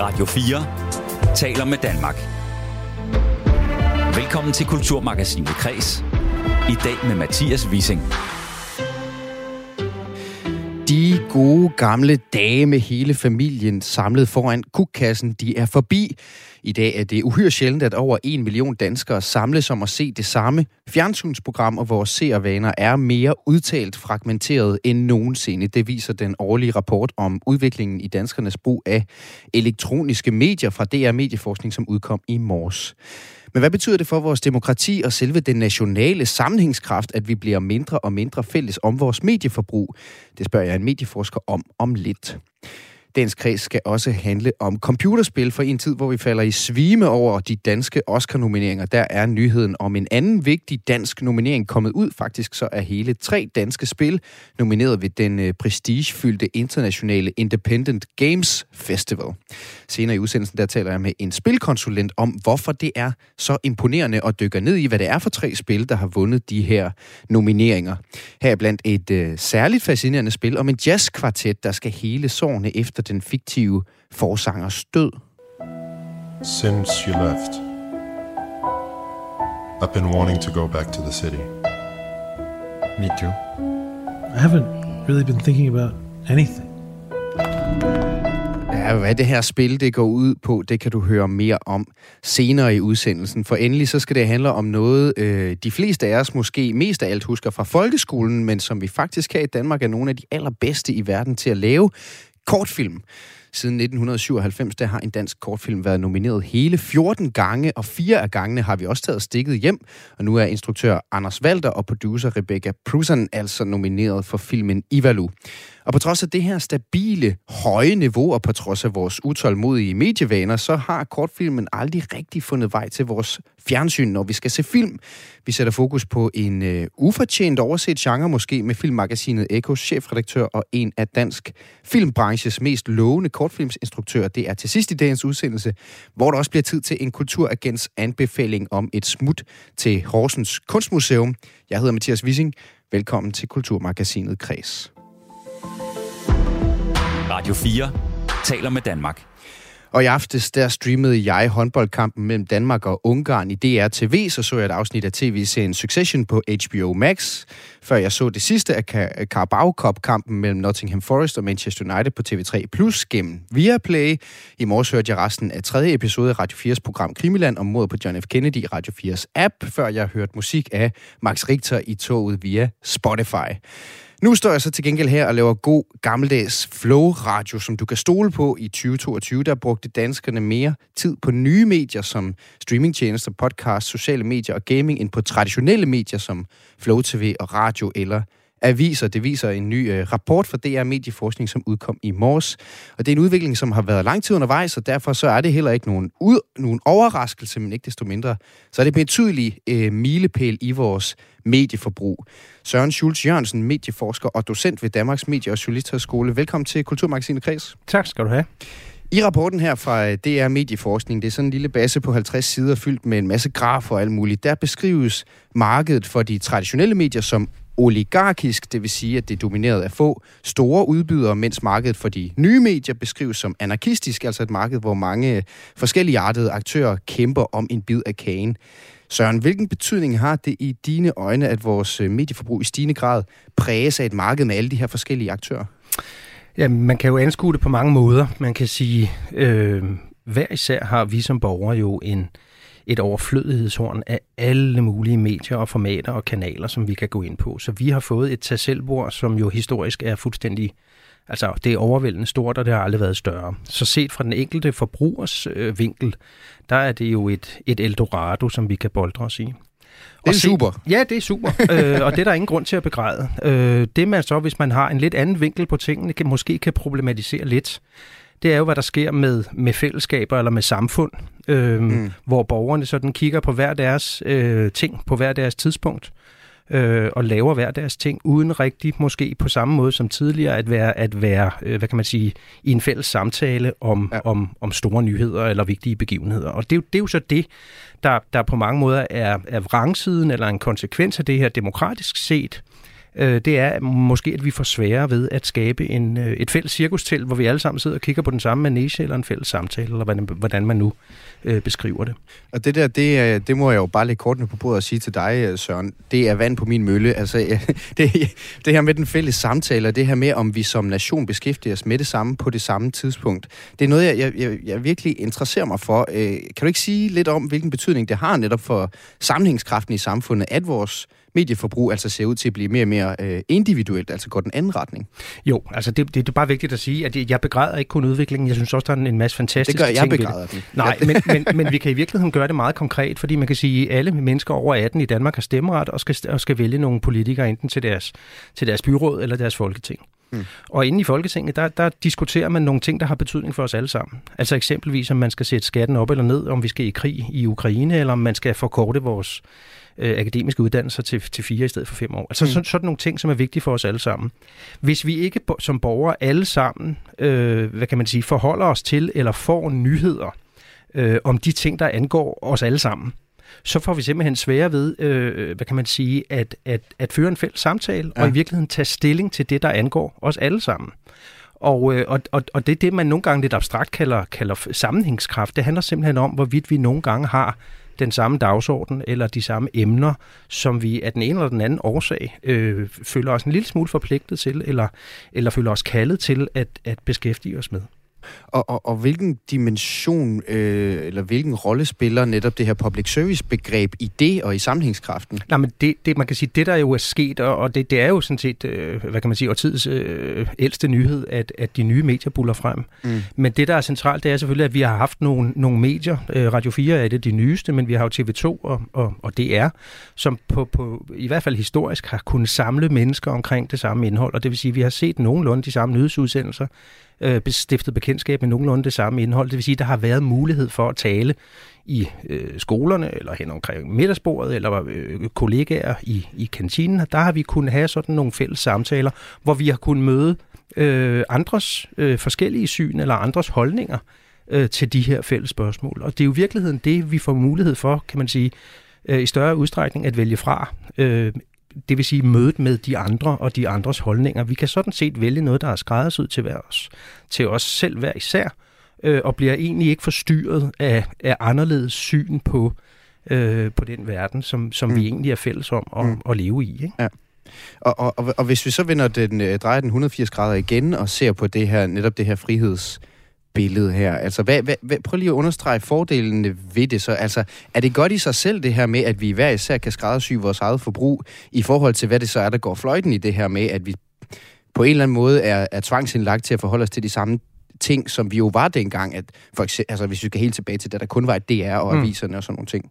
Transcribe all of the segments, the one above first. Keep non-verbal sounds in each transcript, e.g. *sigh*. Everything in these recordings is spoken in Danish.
Radio 4 taler med Danmark. Velkommen til Kulturmagasinet Kres. I dag med Mathias Wissing. De gode gamle dage med hele familien samlet foran kukkassen, de er forbi. I dag er det uhyre sjældent, at over en million danskere samles om at se det samme fjernsynsprogram, og vores seervaner er mere udtalt fragmenteret end nogensinde. Det viser den årlige rapport om udviklingen i danskernes brug af elektroniske medier fra DR Medieforskning, som udkom i morges. Men hvad betyder det for vores demokrati og selve den nationale sammenhængskraft, at vi bliver mindre og mindre fælles om vores medieforbrug? Det spørger jeg en medieforsker om om lidt. Dagens kreds skal også handle om computerspil for en tid, hvor vi falder i svime over de danske Oscar-nomineringer. Der er nyheden om en anden vigtig dansk nominering kommet ud. Faktisk så er hele tre danske spil nomineret ved den øh, prestigefyldte internationale Independent Games Festival. Senere i udsendelsen der taler jeg med en spilkonsulent om, hvorfor det er så imponerende og dykker ned i, hvad det er for tre spil, der har vundet de her nomineringer. Her er blandt et øh, særligt fascinerende spil om en jazzkvartet, der skal hele sårene efter den fiktive forsangers død. Since you left, I've been wanting to go back to the city. Me too. I haven't really been thinking about anything. Ja, hvad det her spil det går ud på, det kan du høre mere om senere i udsendelsen. For endelig så skal det handle om noget, øh, de fleste af os måske mest af alt husker fra folkeskolen, men som vi faktisk her i Danmark er nogle af de allerbedste i verden til at lave kortfilm. Siden 1997 der har en dansk kortfilm været nomineret hele 14 gange, og fire af gangene har vi også taget stikket hjem. Og nu er instruktør Anders Walter og producer Rebecca Prusen altså nomineret for filmen Ivalu. Og på trods af det her stabile, høje niveau, og på trods af vores utålmodige medievaner, så har kortfilmen aldrig rigtig fundet vej til vores fjernsyn, når vi skal se film. Vi sætter fokus på en øh, ufortjent overset genre, måske med filmmagasinet Ekos chefredaktør og en af dansk filmbranches mest lovende kortfilmsinstruktører. Det er til sidst i dagens udsendelse, hvor der også bliver tid til en kulturagents anbefaling om et smut til Horsens Kunstmuseum. Jeg hedder Mathias Wissing. Velkommen til Kulturmagasinet Kreds. Radio 4 taler med Danmark. Og i aftes, der streamede jeg håndboldkampen mellem Danmark og Ungarn i DR TV. Så så jeg et afsnit af tv-serien Succession på HBO Max. Før jeg så det sidste af Carabao Cup-kampen mellem Nottingham Forest og Manchester United på TV3 Plus gennem Viaplay. I morges hørte jeg resten af tredje episode af Radio 4's program Krimiland om mordet på John F. Kennedy i Radio 4's app, før jeg hørte musik af Max Richter i toget via Spotify. Nu står jeg så til gengæld her og laver god gammeldags flow-radio, som du kan stole på i 2022. Der brugte danskerne mere tid på nye medier som streamingtjenester, podcast, sociale medier og gaming, end på traditionelle medier som Flow TV og radio eller aviser. Det viser en ny øh, rapport fra DR Medieforskning, som udkom i morges. Og det er en udvikling, som har været lang tid undervejs, og derfor så er det heller ikke nogen, ud, nogen overraskelse, men ikke desto mindre. Så er det betydelig øh, milepæl i vores medieforbrug. Søren Schultz Jørgensen, medieforsker og docent ved Danmarks Medie- og Journalisthøjskole. Velkommen til Kulturmagasinet Kreds. Tak skal du have. I rapporten her fra øh, DR Medieforskning, det er sådan en lille base på 50 sider fyldt med en masse grafer og alt muligt, der beskrives markedet for de traditionelle medier som oligarkisk, det vil sige, at det er domineret af få store udbydere, mens markedet for de nye medier beskrives som anarkistisk, altså et marked, hvor mange forskellige artede aktører kæmper om en bid af kagen. Søren, hvilken betydning har det i dine øjne, at vores øh, medieforbrug i stigende grad præges af et marked med alle de her forskellige aktører? Ja, man kan jo anskue det på mange måder. Man kan sige, øh, hver især har vi som borgere jo en, et overflødighedshorn af alle mulige medier og formater og kanaler, som vi kan gå ind på. Så vi har fået et tasselbord, som jo historisk er fuldstændig Altså, det er overvældende stort, og det har aldrig været større. Så set fra den enkelte forbrugers øh, vinkel, der er det jo et, et Eldorado, som vi kan boldre os i. Det er se, super. Ja, det er super, *laughs* øh, og det er der ingen grund til at begræde. Øh, det man så, hvis man har en lidt anden vinkel på tingene, kan, måske kan problematisere lidt, det er jo, hvad der sker med, med fællesskaber eller med samfund, øh, mm. hvor borgerne sådan kigger på hver deres øh, ting på hver deres tidspunkt øh, og laver hver deres ting, uden rigtig måske på samme måde som tidligere at være, at være øh, hvad kan man sige, i en fælles samtale om, ja. om, om store nyheder eller vigtige begivenheder. Og det, det er jo så det, der, der på mange måder er, er vrangsiden eller en konsekvens af det her demokratisk set, øh, det er måske, at vi får sværere ved at skabe en, øh, et fælles cirkustel, hvor vi alle sammen sidder og kigger på den samme manege eller en fælles samtale, eller hvordan, hvordan man nu øh, beskriver det. Og det der, det, øh, det må jeg jo bare lægge kortene på bordet og sige til dig, øh, Søren. Det er vand på min mølle. Altså, *laughs* det, det her med den fælles samtale, og det her med, om vi som nation beskæftiger os med det samme på det samme tidspunkt, det er noget, jeg, jeg, jeg virkelig interesserer mig for. Øh, kan du ikke sige lidt om, hvilken betydning det har netop for sammenhængskraften i samfundet, at vores medieforbrug altså ser ud til at blive mere og mere øh, individuelt, altså går den anden retning. Jo, altså det, det, det er bare vigtigt at sige, at jeg begræder ikke kun udviklingen, jeg synes også, der er en masse fantastiske ting Det gør jeg begræder den. Nej, men, men, men vi *laughs* kan i virkeligheden gøre det meget konkret, fordi man kan sige, at alle mennesker over 18 i Danmark har stemmeret og skal, og skal vælge nogle politikere enten til deres, til deres byråd eller deres folketing. Mm. Og inde i Folketinget, der, der diskuterer man nogle ting, der har betydning for os alle sammen. Altså eksempelvis, om man skal sætte skatten op eller ned, om vi skal i krig i Ukraine, eller om man skal forkorte vores øh, akademiske uddannelser til, til fire i stedet for fem år. Altså mm. sådan, sådan nogle ting, som er vigtige for os alle sammen. Hvis vi ikke som borgere alle sammen, øh, hvad kan man sige, forholder os til eller får nyheder øh, om de ting, der angår os alle sammen, så får vi simpelthen svære ved, øh, hvad kan man sige, at, at, at føre en fælles samtale, ja. og i virkeligheden tage stilling til det, der angår os alle sammen. Og, øh, og, og, og det er det, man nogle gange lidt abstrakt kalder, kalder sammenhængskraft. Det handler simpelthen om, hvorvidt vi nogle gange har den samme dagsorden eller de samme emner, som vi af den ene eller den anden årsag øh, føler os en lille smule forpligtet til, eller, eller føler os kaldet til at, at beskæftige os med. Og, og, og hvilken dimension, øh, eller hvilken rolle spiller netop det her public service begreb i det og i sammenhængskraften? Nej, men det, det, man kan sige, det der jo er sket, og det, det er jo sådan set, øh, hvad kan man sige, årtidets øh, ældste nyhed, at, at de nye medier buller frem. Mm. Men det, der er centralt, det er selvfølgelig, at vi har haft nogle, nogle medier. Øh, Radio 4 er det de nyeste, men vi har jo TV2 og, og, og DR, som på, på, i hvert fald historisk har kunnet samle mennesker omkring det samme indhold. Og det vil sige, at vi har set nogenlunde de samme nyhedsudsendelser øh, stiftet bekendtskab med nogenlunde det samme indhold. Det vil sige, at der har været mulighed for at tale i øh, skolerne, eller hen omkring middagsbordet, eller øh, kollegaer i, i kantinen. Der har vi kunnet have sådan nogle fælles samtaler, hvor vi har kunnet møde øh, andres øh, forskellige syn eller andres holdninger øh, til de her fælles spørgsmål. Og det er jo i virkeligheden det, vi får mulighed for, kan man sige, øh, i større udstrækning at vælge fra. Øh, det vil sige mødet med de andre og de andres holdninger. Vi kan sådan set vælge noget, der er skræddersyet til, os, til os selv hver især, øh, og bliver egentlig ikke forstyrret af, af anderledes syn på, øh, på den verden, som, som mm. vi egentlig er fælles om at, mm. at leve i. Ikke? Ja. Og, og, og, og hvis vi så vender den, øh, drejer den 180 grader igen og ser på det her, netop det her friheds billede her. Altså, hvad, hvad, hvad, prøv lige at understrege fordelene ved det. Så, altså, er det godt i sig selv, det her med, at vi hver især kan skræddersy vores eget forbrug, i forhold til, hvad det så er, der går fløjten i det her med, at vi på en eller anden måde er, er tvangsindlagt til at forholde os til de samme ting, som vi jo var dengang, at for eksempel, altså, hvis vi skal helt tilbage til, da der kun var et DR og mm. aviserne og sådan nogle ting.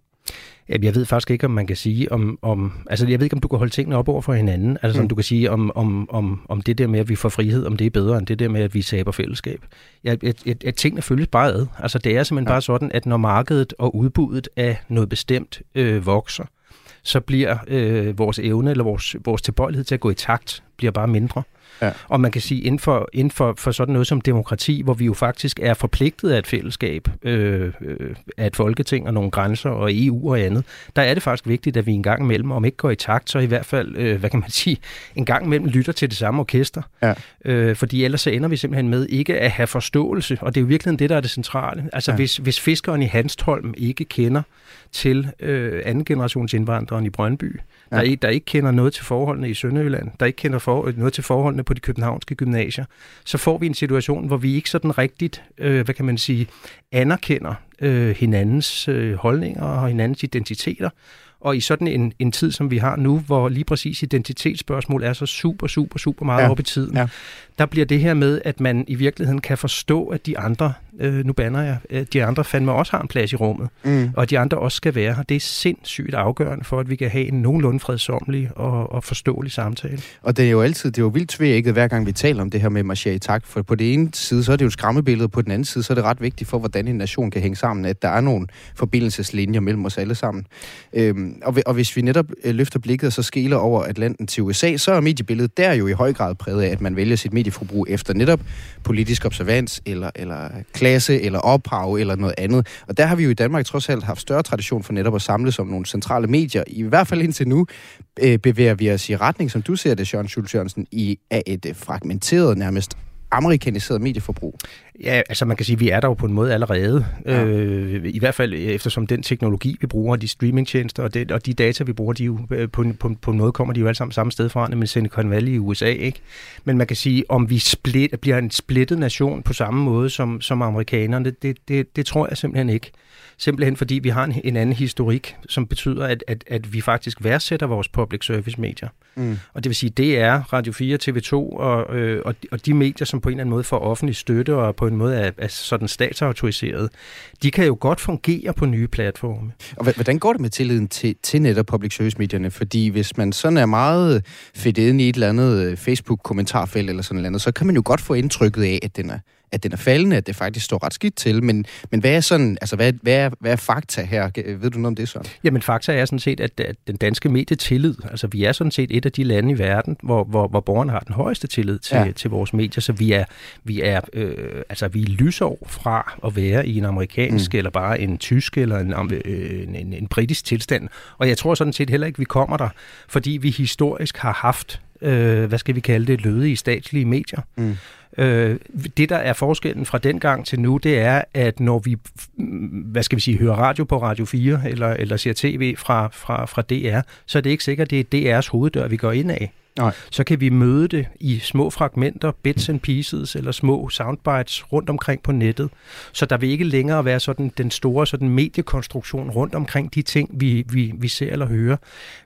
Jeg ved faktisk ikke, om man kan sige, om, om altså jeg ved ikke, om du kan holde tingene op over for hinanden. Altså, mm. du kan sige, om, om, om, om det der med, at vi får frihed, om det er bedre, end det der med, at vi taber fællesskab. Jeg, jeg, jeg, jeg tingene følges bare ad. Altså, det er simpelthen ja. bare sådan, at når markedet og udbuddet af noget bestemt øh, vokser, så bliver øh, vores evne eller vores, vores tilbøjelighed til at gå i takt, bliver bare mindre. Ja. Og man kan sige, inden for, inden for, for sådan noget som demokrati, hvor vi jo faktisk er forpligtet af et fællesskab, øh, øh, af et folketing og nogle grænser og EU og andet, der er det faktisk vigtigt, at vi en gang imellem, om ikke går i takt, så i hvert fald, øh, hvad kan man *laughs* sige, en gang imellem lytter til det samme orkester. Ja. Øh, fordi ellers så ender vi simpelthen med ikke at have forståelse, og det er jo virkelig det, der er det centrale. Altså ja. hvis, hvis fiskeren i Hanstholm ikke kender til øh, anden generations indvandreren i Brøndby, ja. der, der ikke kender noget til forholdene i Sønderjylland, der ikke kender for, noget til forholdene på de københavnske gymnasier, så får vi en situation, hvor vi ikke sådan rigtigt, øh, hvad kan man sige, anerkender øh, hinandens øh, holdninger og hinandens identiteter, og i sådan en, en tid, som vi har nu, hvor lige præcis identitetsspørgsmål er så super, super, super meget ja. op i tiden, ja. der bliver det her med, at man i virkeligheden kan forstå, at de andre, øh, nu banner jeg, at de andre fandme også har en plads i rummet, mm. og de andre også skal være her. Det er sindssygt afgørende for, at vi kan have en nogenlunde fredsomlig og, og forståelig samtale. Og det er jo altid, det er jo vildt tvækket, hver gang vi taler om det her med marcher i takt, for på det ene side, så er det jo et skræmmebillede, på den anden side, så er det ret vigtigt for, hvordan en nation kan hænge sammen sammen, at der er nogle forbindelseslinjer mellem os alle sammen. Øhm, og, og hvis vi netop øh, løfter blikket og så skæler over Atlanten til USA, så er mediebilledet der jo i høj grad præget af, at man vælger sit medieforbrug efter netop politisk observans, eller, eller klasse, eller ophav, eller noget andet. Og der har vi jo i Danmark trods alt haft større tradition for netop at samle som nogle centrale medier. I hvert fald indtil nu øh, bevæger vi os i retning, som du ser det, Jørgen Schultz Jørgensen, i, af et fragmenteret, nærmest amerikaniseret medieforbrug. Ja, altså man kan sige, at vi er der jo på en måde allerede. Ja. Øh, I hvert fald eftersom den teknologi, vi bruger, de streamingtjenester og, det, og de data, vi bruger, de jo, øh, på, på, på en måde kommer de jo alle sammen samme sted fra, nemlig Silicon Valley i USA. Ikke? Men man kan sige, om vi split, bliver en splittet nation på samme måde som, som amerikanerne, det, det, det tror jeg simpelthen ikke. Simpelthen fordi vi har en, en anden historik, som betyder, at, at, at vi faktisk værdsætter vores public service medier. Mm. Og det vil sige, det er Radio 4, TV2 og, øh, og, og de medier, som på en eller anden måde får offentlig støtte og på en måde er, er sådan statsautoriseret, de kan jo godt fungere på nye platforme. Og hvordan går det med tilliden til, til netop public service medierne? Fordi hvis man sådan er meget fedt inde i et eller andet øh, Facebook-kommentarfelt eller sådan noget, så kan man jo godt få indtrykket af, at den er at den er faldende, at det faktisk står ret skidt til. Men, men hvad er sådan, altså hvad, hvad, er, hvad er fakta her? Ved du noget om det så? Jamen fakta er sådan set, at, at den danske medietillid, altså vi er sådan set et af de lande i verden, hvor, hvor, hvor borgerne har den højeste tillid til, ja. til vores medier, så vi er, vi er, øh, altså vi er lysår fra at være i en amerikansk, mm. eller bare en tysk, eller en, øh, en, en, en britisk tilstand. Og jeg tror sådan set heller ikke, vi kommer der, fordi vi historisk har haft øh, hvad skal vi kalde det, løde i statslige medier. Mm. Øh, det, der er forskellen fra dengang til nu, det er, at når vi, hvad skal vi sige, hører radio på Radio 4, eller, eller ser tv fra, fra, fra DR, så er det ikke sikkert, det er DR's hoveddør, vi går ind af. Nej. så kan vi møde det i små fragmenter, bits and pieces, eller små soundbites rundt omkring på nettet. Så der vil ikke længere være sådan den store sådan mediekonstruktion rundt omkring de ting, vi, vi, vi ser eller hører.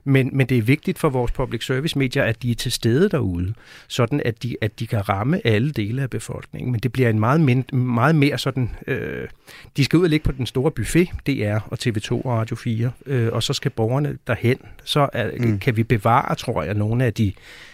Men, men det er vigtigt for vores public service medier, at de er til stede derude, sådan at de, at de kan ramme alle dele af befolkningen. Men det bliver en meget, mind, meget mere sådan... Øh, de skal ud og ligge på den store buffet, DR og TV2 og Radio 4, øh, og så skal borgerne derhen. Så er, mm. kan vi bevare, tror jeg, nogle af de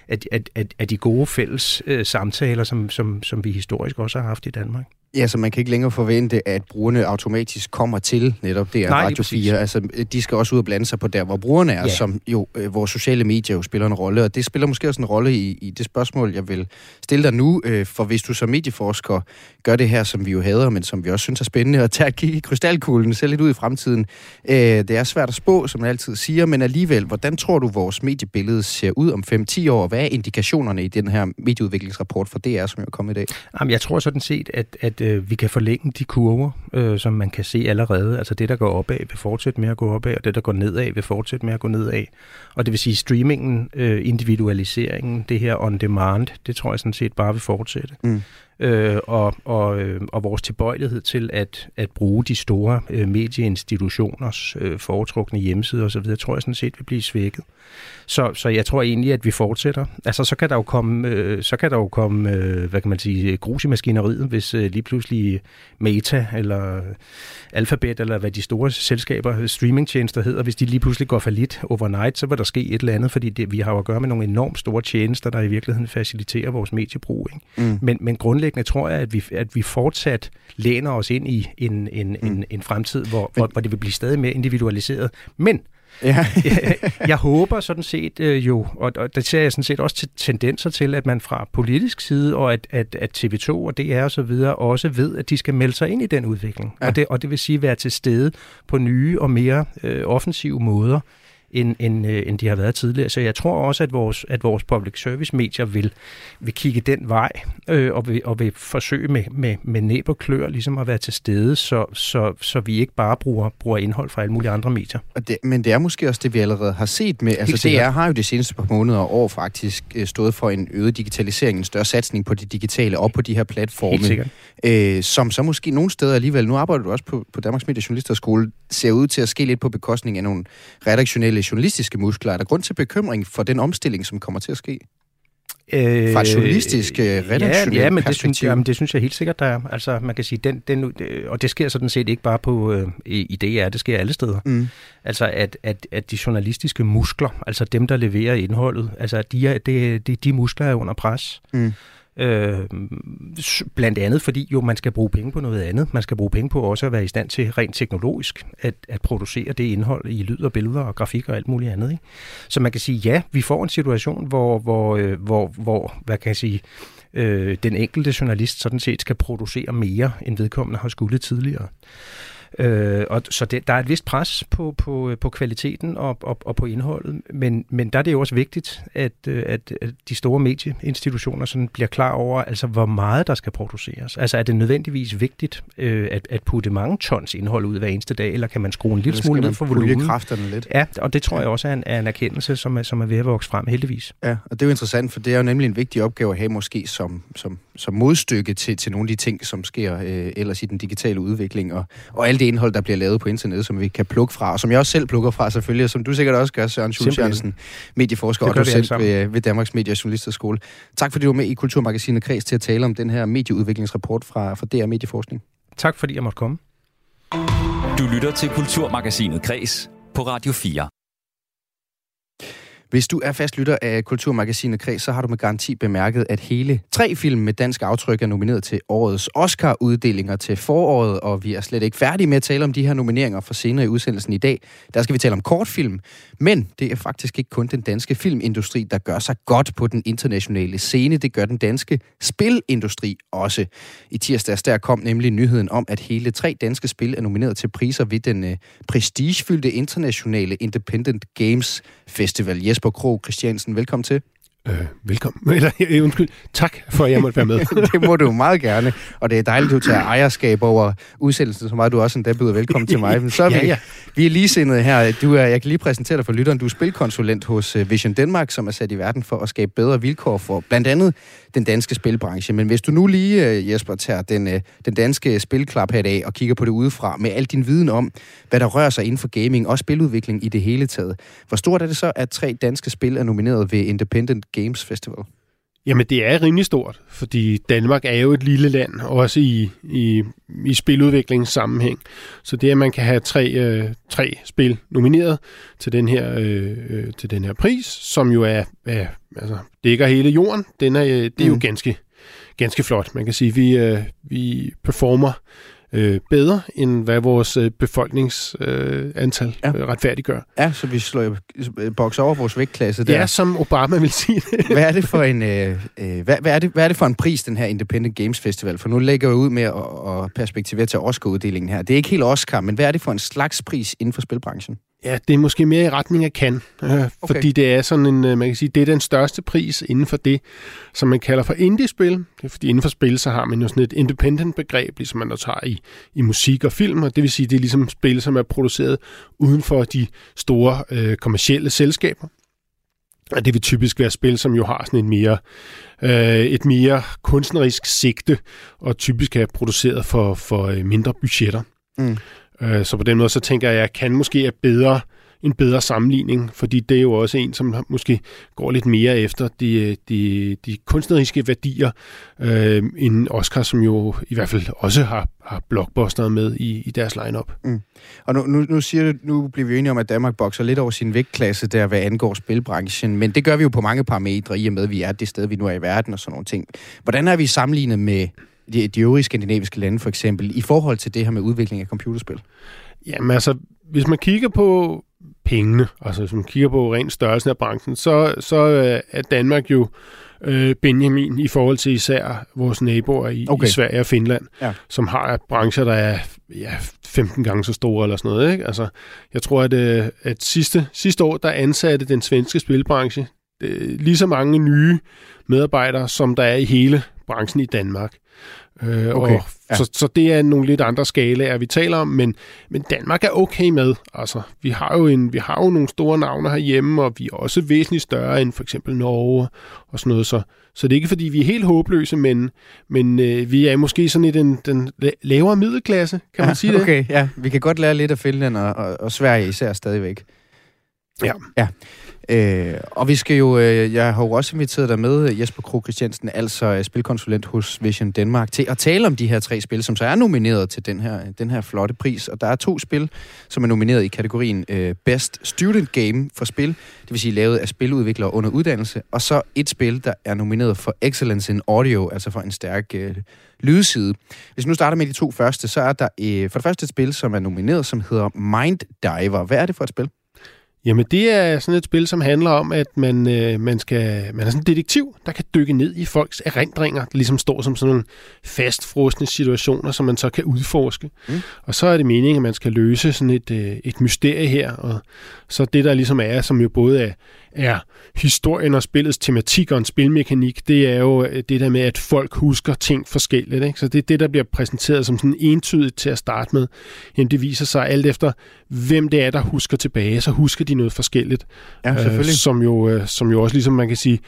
af, af, af, af de gode fælles øh, samtaler, som, som, som vi historisk også har haft i Danmark. Ja, så man kan ikke længere forvente, at brugerne automatisk kommer til netop det Nej, Radio 4. Altså, de skal også ud og blande sig på der, hvor brugerne er, ja. som jo, øh, vores sociale medier jo spiller en rolle. Og det spiller måske også en rolle i, i det spørgsmål, jeg vil stille dig nu. Øh, for hvis du som medieforsker gør det her, som vi jo hader, men som vi også synes er spændende, at tage kigge i krystalkuglen, se lidt ud i fremtiden. Øh, det er svært at spå, som man altid siger, men alligevel, hvordan tror du, vores mediebillede ser ud om 5-10 år? Hvad er indikationerne i den her medieudviklingsrapport for DR, som er kommet i dag? Jamen, jeg tror sådan set, at, at øh, vi kan forlænge de kurver, øh, som man kan se allerede. Altså det, der går opad, vil fortsætte med at gå opad, og det, der går nedad, vil fortsætte med at gå nedad. Og det vil sige, streamingen, øh, individualiseringen, det her on demand, det tror jeg sådan set bare vil fortsætte. Mm øh, og, og, øh, og vores tilbøjelighed til at, at bruge de store øh, medieinstitutioners øh, foretrukne hjemmesider osv., tror jeg sådan set vil blive svækket. Så, så jeg tror egentlig, at vi fortsætter. Altså, så kan der jo komme, øh, så kan der jo komme øh, hvad kan man sige, grus i maskineriet, hvis øh, lige pludselig Meta eller Alphabet, eller hvad de store selskaber, streamingtjenester hedder, hvis de lige pludselig går for lidt overnight, så vil der ske et eller andet, fordi det, vi har jo at gøre med nogle enormt store tjenester, der i virkeligheden faciliterer vores mediebrug. Ikke? Mm. Men, men grundlæggende tror jeg, at vi, at vi fortsat læner os ind i en, en, mm. en, en fremtid, hvor, hvor, hvor det vil blive stadig mere individualiseret. Men Ja. *laughs* jeg, jeg håber sådan set øh, jo, og, og det ser jeg sådan set også til tendenser til, at man fra politisk side, og at, at, at TV2 og DR og så videre, også ved, at de skal melde sig ind i den udvikling. Ja. Og, det, og det vil sige være til stede på nye og mere øh, offensive måder, end, end, øh, end de har været tidligere. Så jeg tror også, at vores, at vores public service medier vil, vil kigge den vej, øh, og, vil, og vil forsøge med, med, med næb og klør ligesom at være til stede, så, så, så vi ikke bare bruger, bruger indhold fra alle mulige andre medier. Og det, men det er måske også det, vi allerede har set med, altså DR har jo de seneste par måneder og år faktisk øh, stået for en øget digitalisering, en større satsning på det digitale og på de her platforme, øh, som så måske nogle steder alligevel, nu arbejder du også på, på Danmarks Medie Journalisterskole, ser ud til at ske lidt på bekostning af nogle redaktionelle journalistiske muskler. Er der grund til bekymring for den omstilling, som kommer til at ske? Øh, Fra et journalistisk, øh, redaktionelt ja, ja, men det synes, jamen, det synes jeg helt sikkert, der er. Altså, man kan sige, den, den, og det sker sådan set ikke bare på øh, i DR, det sker alle steder. Mm. Altså, at, at, at de journalistiske muskler, altså dem, der leverer indholdet, altså, de, er, de, de, de muskler er under pres. Mm. Øh, blandt andet fordi jo man skal bruge penge på noget andet. Man skal bruge penge på også at være i stand til rent teknologisk at, at producere det indhold i lyd og billeder og grafik og alt muligt andet. Ikke? Så man kan sige, ja, vi får en situation, hvor, hvor, øh, hvor, hvor hvad kan jeg sige, øh, den enkelte journalist sådan set skal producere mere, end vedkommende har skulle tidligere. Øh, og så det, der er et vist pres på, på, på kvaliteten og, og, og på indholdet, men, men der er det jo også vigtigt, at, øh, at, at de store medieinstitutioner sådan bliver klar over, altså hvor meget der skal produceres. Altså er det nødvendigvis vigtigt øh, at, at putte mange tons indhold ud hver eneste dag, eller kan man skrue en lille smule ned for volumen? kræfterne lidt. Ja, og det tror jeg også er en, er en erkendelse, som er, som er ved at vokse frem, heldigvis. Ja, og det er jo interessant, for det er jo nemlig en vigtig opgave at have måske som, som, som modstykke til, til nogle af de ting, som sker øh, ellers i den digitale udvikling, og, og alt det indhold, der bliver lavet på internettet, som vi kan plukke fra, og som jeg også selv plukker fra selvfølgelig, og som du sikkert også gør, Søren Schultz Jørgensen, medieforsker, og du selv ved, ved Danmarks Medie- og Journalisterskole. Tak fordi du var med i Kulturmagasinet Kreds til at tale om den her medieudviklingsrapport fra, fra DR Medieforskning. Tak fordi jeg måtte komme. Du lytter til Kulturmagasinet Kreds på Radio 4. Hvis du er fast lytter af Kulturmagasinet Kreds, så har du med garanti bemærket, at hele tre film med dansk aftryk er nomineret til årets Oscar-uddelinger til foråret, og vi er slet ikke færdige med at tale om de her nomineringer for senere i udsendelsen i dag. Der skal vi tale om kortfilm, men det er faktisk ikke kun den danske filmindustri, der gør sig godt på den internationale scene. Det gør den danske spilindustri også. I tirsdags der kom nemlig nyheden om, at hele tre danske spil er nomineret til priser ved den øh, prestigefyldte internationale Independent Games Festival. Jesper Krog Christiansen, velkommen til. Øh, velkommen. *laughs* Eller, øh, undskyld. Tak for, at jeg måtte være med. *laughs* det må du meget gerne. Og det er dejligt, at du tager ejerskab over udsendelsen, så meget du også endda byder velkommen til mig. Men så er *laughs* vi, ja, ja. vi er ligesindede her. Du er, jeg kan lige præsentere dig for lytteren. Du er spilkonsulent hos øh, Vision Denmark, som er sat i verden for at skabe bedre vilkår for blandt andet den danske spilbranche. Men hvis du nu lige, øh, Jesper, tager den, øh, den danske spilklap her i dag og kigger på det udefra med al din viden om, hvad der rører sig inden for gaming og spiludvikling i det hele taget. Hvor stort er det så, at tre danske spil er nomineret ved Independent Games Festival? Jamen, det er rimelig stort, fordi Danmark er jo et lille land, også i, i, i spiludviklingssammenhæng. Så det, at man kan have tre, øh, tre spil nomineret til den, her, øh, øh til den her pris, som jo er, er altså, dækker hele jorden, den er, øh, det er jo mm. ganske, ganske flot. Man kan sige, at vi, øh, vi performer øh, bedre, end hvad vores øh, befolkningsantal øh, ja. øh, retfærdiggør. Ja, så vi slår øh, bokser over vores vægtklasse der. Ja, som Obama vil sige det. *laughs* hvad, er det for en, øh, øh, hvad, hvad, er det, hvad er det for en pris, den her Independent Games Festival? For nu lægger jeg ud med at, at perspektivere til Oscar-uddelingen her. Det er ikke helt Oscar, men hvad er det for en slags pris inden for spilbranchen? Ja, det er måske mere i retning af kan, øh, okay. fordi det er sådan en, øh, man kan sige, det er den største pris inden for det, som man kalder for indie-spil. Det er fordi inden for spil, så har man jo sådan et independent-begreb, ligesom man også har i, i musik og film, og det vil sige, det er ligesom spil, som er produceret uden for de store øh, kommercielle selskaber. Og det vil typisk være spil, som jo har sådan en mere, øh, et mere kunstnerisk sigte, og typisk er produceret for, for øh, mindre budgetter. Mm. Øh, så på den måde, så tænker jeg, at jeg kan måske er bedre en bedre sammenligning, fordi det er jo også en, som måske går lidt mere efter de, de, de kunstneriske værdier, øh, end Oscar, som jo i hvert fald også har, har blockbuster med i, i deres lineup. Mm. Og nu, nu, nu, siger du, nu bliver vi enige om, at Danmark bokser lidt over sin vægtklasse der, hvad angår spilbranchen, men det gør vi jo på mange parametre, i og med, at vi er det sted, vi nu er i verden og sådan nogle ting. Hvordan er vi sammenlignet med de, de øvrige skandinaviske lande for eksempel, i forhold til det her med udvikling af computerspil? Jamen altså, hvis man kigger på pengene, altså hvis man kigger på ren størrelsen af branchen, så, så øh, er Danmark jo øh, Benjamin i forhold til især vores naboer i, okay. i Sverige og Finland, ja. som har brancher, der er ja, 15 gange så store eller sådan noget. Ikke? Altså, jeg tror, at, øh, at sidste, sidste år, der ansatte den svenske spilbranche øh, lige så mange nye medarbejdere, som der er i hele branchen i Danmark. Øh, okay. og ja. så, så det er nogle lidt andre skalaer, vi taler om, men, men Danmark er okay med. Altså, vi har jo, en, vi har jo nogle store navne herhjemme, og vi er også væsentligt større end for eksempel Norge og sådan noget, så, så det er ikke fordi, vi er helt håbløse, men, men øh, vi er måske sådan i den, den lavere middelklasse, kan ja, man sige det? Okay, ja. Vi kan godt lære lidt af Finland og, og, og Sverige især stadigvæk. Ja. ja. Øh, og vi skal jo, øh, jeg har jo også inviteret dig med, Jesper Krog Christiansen, altså øh, spilkonsulent hos Vision Danmark, til at tale om de her tre spil, som så er nomineret til den her, den her flotte pris. Og der er to spil, som er nomineret i kategorien øh, Best Student Game for spil, det vil sige lavet af spiludviklere under uddannelse, og så et spil, der er nomineret for Excellence in Audio, altså for en stærk øh, lydside. Hvis vi nu starter med de to første, så er der øh, for det første et spil, som er nomineret, som hedder Mind Diver. Hvad er det for et spil? Jamen, det er sådan et spil, som handler om, at man, øh, man, skal, man er sådan en detektiv, der kan dykke ned i folks erindringer, der ligesom står som sådan nogle fastfrosne situationer, som man så kan udforske. Mm. Og så er det meningen, at man skal løse sådan et, øh, et mysterie her, og så det, der ligesom er, som jo både er, er historien og spillets tematik og en spilmekanik, det er jo øh, det der med, at folk husker ting forskelligt. Ikke? Så det er det, der bliver præsenteret som sådan entydigt til at starte med. Jamen, det viser sig alt efter, hvem det er, der husker tilbage, så husker de noget forskelligt. Ja, selvfølgelig. Øh, som, jo, øh, som jo også ligesom man kan sige,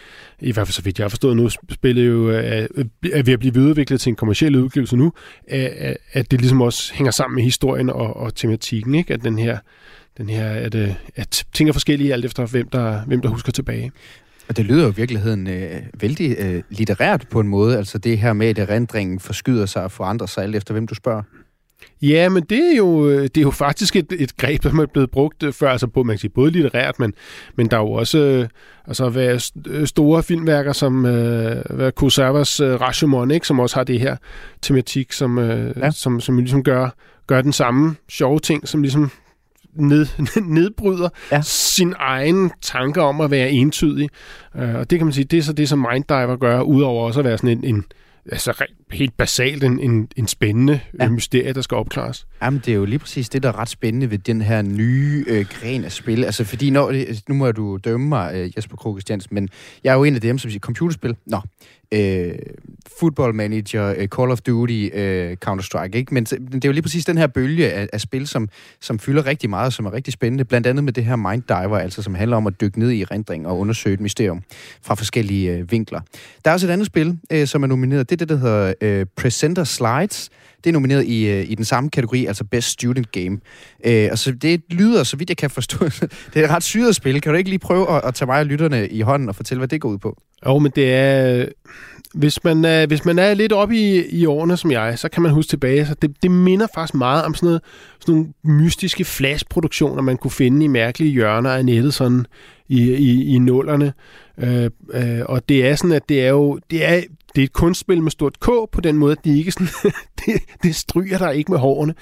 i hvert fald så vidt jeg har forstået nu, spillet jo er, er ved at blive videreudviklet til en kommersiel udgivelse nu, at, at det ligesom også hænger sammen med historien og, og tematikken, ikke? at den her den her, at, at ting er forskellige alt efter, hvem der, hvem der husker tilbage. Og det lyder jo i virkeligheden øh, vældig øh, litterært på en måde, altså det her med, at erindringen forskyder sig og forandrer sig alt efter, hvem du spørger. Ja, men det er jo, øh, det er jo faktisk et, et greb, som er blevet brugt øh, før, altså både, man kan sige, både litterært, men, men der er jo også øh, altså, været store filmværker som øh, Kurosawas øh, Rashomon, ikke, som også har det her tematik, som, øh, ja. som, som ligesom gør, gør den samme sjove ting, som ligesom ned, *laughs* nedbryder ja. sin egen tanker om at være entydig. Uh, og det kan man sige, det er så det, som Minddiver gør, udover også at være sådan en, en altså helt basalt en, en, en spændende ja. Øh, mysterie, der skal opklares. Jamen, det er jo lige præcis det, der er ret spændende ved den her nye øh, gren af spil. Altså, fordi når, nu må du dømme mig, øh, Jesper Krog men jeg er jo en af dem, som siger computerspil. Nå, øh, Football Manager, øh, Call of Duty, øh, Counter-Strike, ikke? Men det er jo lige præcis den her bølge af, af spil, som, som fylder rigtig meget, som er rigtig spændende. Blandt andet med det her Mind Diver, altså som handler om at dykke ned i rendring og undersøge et mysterium fra forskellige øh, vinkler. Der er også et andet spil, øh, som er nomineret. Det er det, der hedder øh, Presenter Slides. Det er nomineret i, øh, i den samme kategori, altså Best Student Game. Øh, så det lyder, så vidt jeg kan forstå, *laughs* det er et ret syret spil. Kan du ikke lige prøve at, at tage mig og lytterne i hånden og fortælle, hvad det går ud på? Jo, men det er... Hvis man, er, hvis man er lidt oppe i, i årene som jeg, så kan man huske tilbage. Så det, det minder faktisk meget om sådan, noget, sådan nogle mystiske flashproduktioner, man kunne finde i mærkelige hjørner af nettet sådan i, i, i nullerne. Øh, øh, og det er sådan, at det er jo det er, det er et kunstspil med stort K på den måde, at de ikke sådan, *laughs* det, det stryger der ikke med hårene.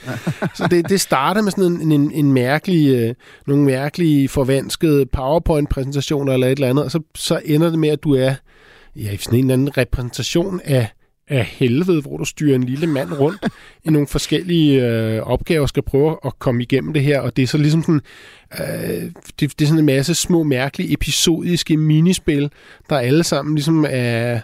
så det, det starter med sådan en, en, en mærkelig, øh, nogle mærkelige forvanskede PowerPoint-præsentationer eller et eller andet, og så, så ender det med, at du er ja, i sådan en eller anden repræsentation af, af helvede, hvor du styrer en lille mand rundt i nogle forskellige øh, opgaver, skal prøve at komme igennem det her, og det er så ligesom sådan, øh, det, det er sådan en masse små, mærkelige, episodiske minispil, der alle sammen ligesom er,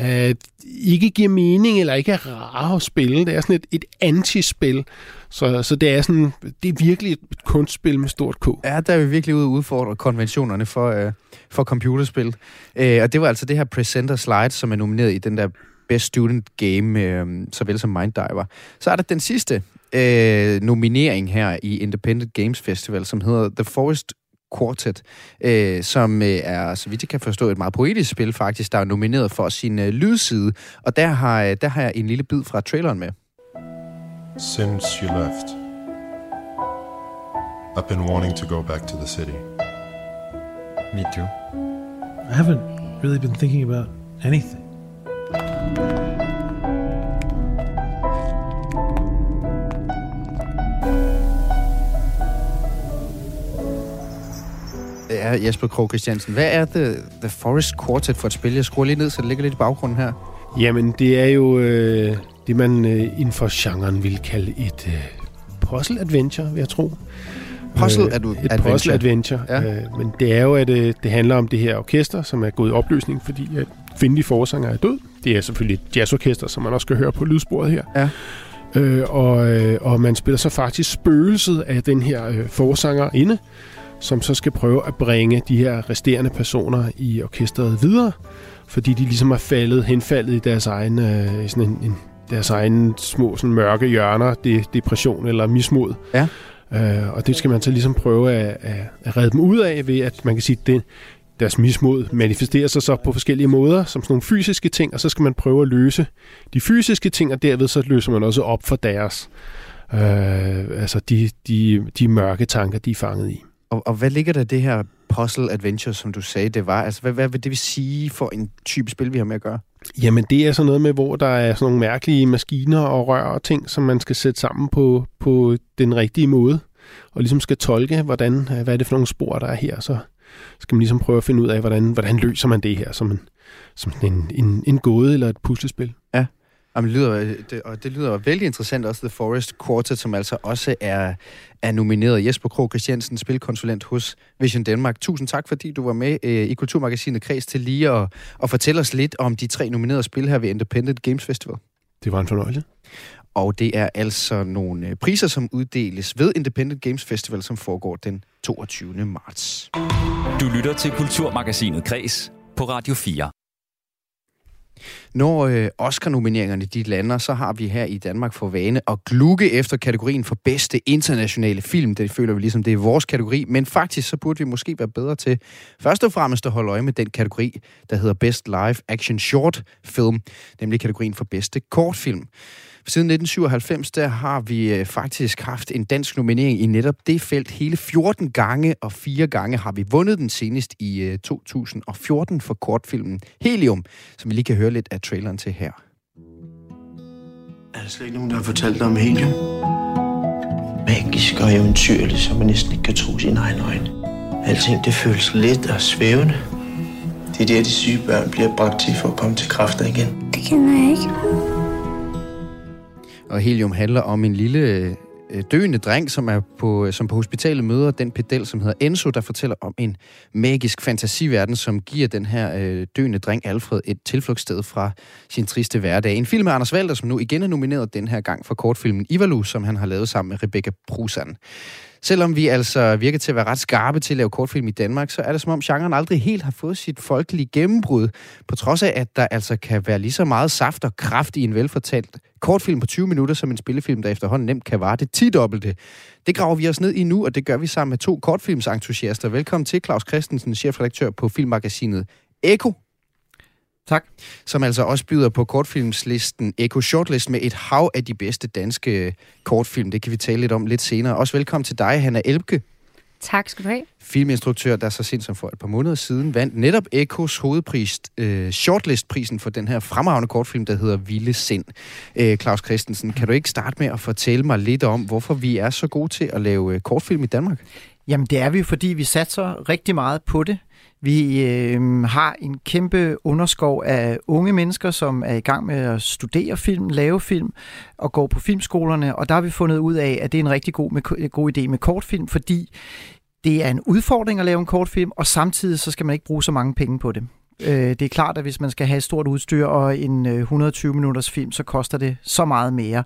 øh, ikke giver mening, eller ikke er rare at spille. Det er sådan et, et antispil. Så, så det er sådan, det er virkelig et kunstspil med stort K. Ja, der er vi virkelig ude og udfordre konventionerne for, øh, for computerspil. Øh, og det var altså det her Presenter Slide, som er nomineret i den der Best Student Game, øh, såvel som Minddiver. Så er der den sidste øh, nominering her i Independent Games Festival, som hedder The Forest Quartet, øh, som øh, er, så vidt jeg kan forstå, et meget poetisk spil faktisk, der er nomineret for sin øh, lydside. Og der har, øh, der har jeg en lille bid fra traileren med. Since you left, I've been wanting to go back to the city. Me too. I haven't really been thinking about anything. Ja, Jesper Krog Christiansen. Hvad er The, The Forest Quartet for et spil? Jeg skruer lige ned, så det ligger lidt i baggrunden her. Jamen, det er jo øh, det, man øh, inden for genren vil kalde et øh, puzzle-adventure, vil jeg tro. Puzzle øh, adventure. Et puzzle-adventure. Ja. Øh, men det er jo, at øh, det handler om det her orkester, som er gået i opløsning, fordi at kvindelige forsanger er død. Det er selvfølgelig et jazzorkester, som man også skal høre på lydsporet her. Ja. Øh, og, øh, og man spiller så faktisk spøgelset af den her øh, forsanger inde, som så skal prøve at bringe de her resterende personer i orkestret videre, fordi de ligesom er faldet, henfaldet i deres egen, øh, sådan en, en, deres egen små sådan mørke hjørner, det, depression eller mismod. Ja. Øh, og det skal man så ligesom prøve at, at, at redde dem ud af, ved at man kan sige, at det, deres mismod manifesterer sig så på forskellige måder, som sådan nogle fysiske ting, og så skal man prøve at løse de fysiske ting, og derved så løser man også op for deres, øh, altså de, de, de mørke tanker, de er fanget i. Og, og hvad ligger der det her puzzle adventure, som du sagde, det var? Altså, hvad, hvad vil det vil sige for en type spil, vi har med at gøre? Jamen, det er sådan noget med, hvor der er sådan nogle mærkelige maskiner og rør og ting, som man skal sætte sammen på, på den rigtige måde, og ligesom skal tolke, hvordan, hvad er det for nogle spor, der er her, så skal man ligesom prøve at finde ud af, hvordan, hvordan løser man det her som en, som en, en, en gåde eller et puslespil. Ja. Jamen, det, lyder, det, og det lyder vældig interessant også, The Forest Quartet, som altså også er, er nomineret. Jesper Krog Christiansen, spilkonsulent hos Vision Danmark. Tusind tak, fordi du var med øh, i Kulturmagasinet Kreds til lige at, at fortælle os lidt om de tre nominerede spil her ved Independent Games Festival. Det var en fornøjelse. Og det er altså nogle øh, priser, som uddeles ved Independent Games Festival, som foregår den 22. marts. Du lytter til Kulturmagasinet Kres på Radio 4. Når øh, Oscar-nomineringerne de lander, så har vi her i Danmark for vane at glukke efter kategorien for bedste internationale film. Det føler vi ligesom, det er vores kategori, men faktisk så burde vi måske være bedre til først og fremmest at holde øje med den kategori, der hedder Best Live Action Short Film, nemlig kategorien for bedste kortfilm. Siden 1997, der har vi øh, faktisk haft en dansk nominering i netop det felt hele 14 gange, og fire gange har vi vundet den senest i øh, 2014 for kortfilmen Helium, som vi lige kan høre lidt af traileren til her. Er der slet ikke nogen, der har fortalt dig om helium? Magisk og eventyrligt, så man næsten ikke kan tro sine egne øjne. Alting det føles let og svævende. Det er der, de syge børn bliver bragt til for at komme til kræfter igen. Det kender jeg ikke. Og Helium handler om en lille øh, døende dreng, som er på, øh, som på hospitalet møder den pedel, som hedder Enzo, der fortæller om en magisk fantasiverden, som giver den her øh, døende dreng Alfred et tilflugtssted fra sin triste hverdag. En film af Anders Valder, som nu igen er nomineret den her gang for kortfilmen Ivalu, som han har lavet sammen med Rebecca Prusan. Selvom vi altså virker til at være ret skarpe til at lave kortfilm i Danmark, så er det som om genren aldrig helt har fået sit folkelige gennembrud, på trods af, at der altså kan være lige så meget saft og kraft i en velfortalt kortfilm på 20 minutter, som en spillefilm, der efterhånden nemt kan vare det 10 dobbelte. Det graver vi os ned i nu, og det gør vi sammen med to kortfilmsentusiaster. Velkommen til Claus Christensen, chefredaktør på filmmagasinet Eko. Tak. Som altså også byder på kortfilmslisten Eko Shortlist med et hav af de bedste danske kortfilm. Det kan vi tale lidt om lidt senere. Også velkommen til dig, Hanna Elbke. Tak skal du have. Filminstruktør, der så sent som for et par måneder siden vandt netop Ekos hovedpris, øh, shortlistprisen for den her fremragende kortfilm, der hedder Vilde Sind. Øh, Claus Christensen, kan du ikke starte med at fortælle mig lidt om, hvorfor vi er så gode til at lave øh, kortfilm i Danmark? Jamen det er vi, fordi vi satser rigtig meget på det. Vi øh, har en kæmpe underskov af unge mennesker, som er i gang med at studere film, lave film og går på filmskolerne, og der har vi fundet ud af, at det er en rigtig god, med, god idé med kortfilm, fordi det er en udfordring at lave en kortfilm, og samtidig så skal man ikke bruge så mange penge på det. Øh, det er klart, at hvis man skal have et stort udstyr og en øh, 120 minutters film, så koster det så meget mere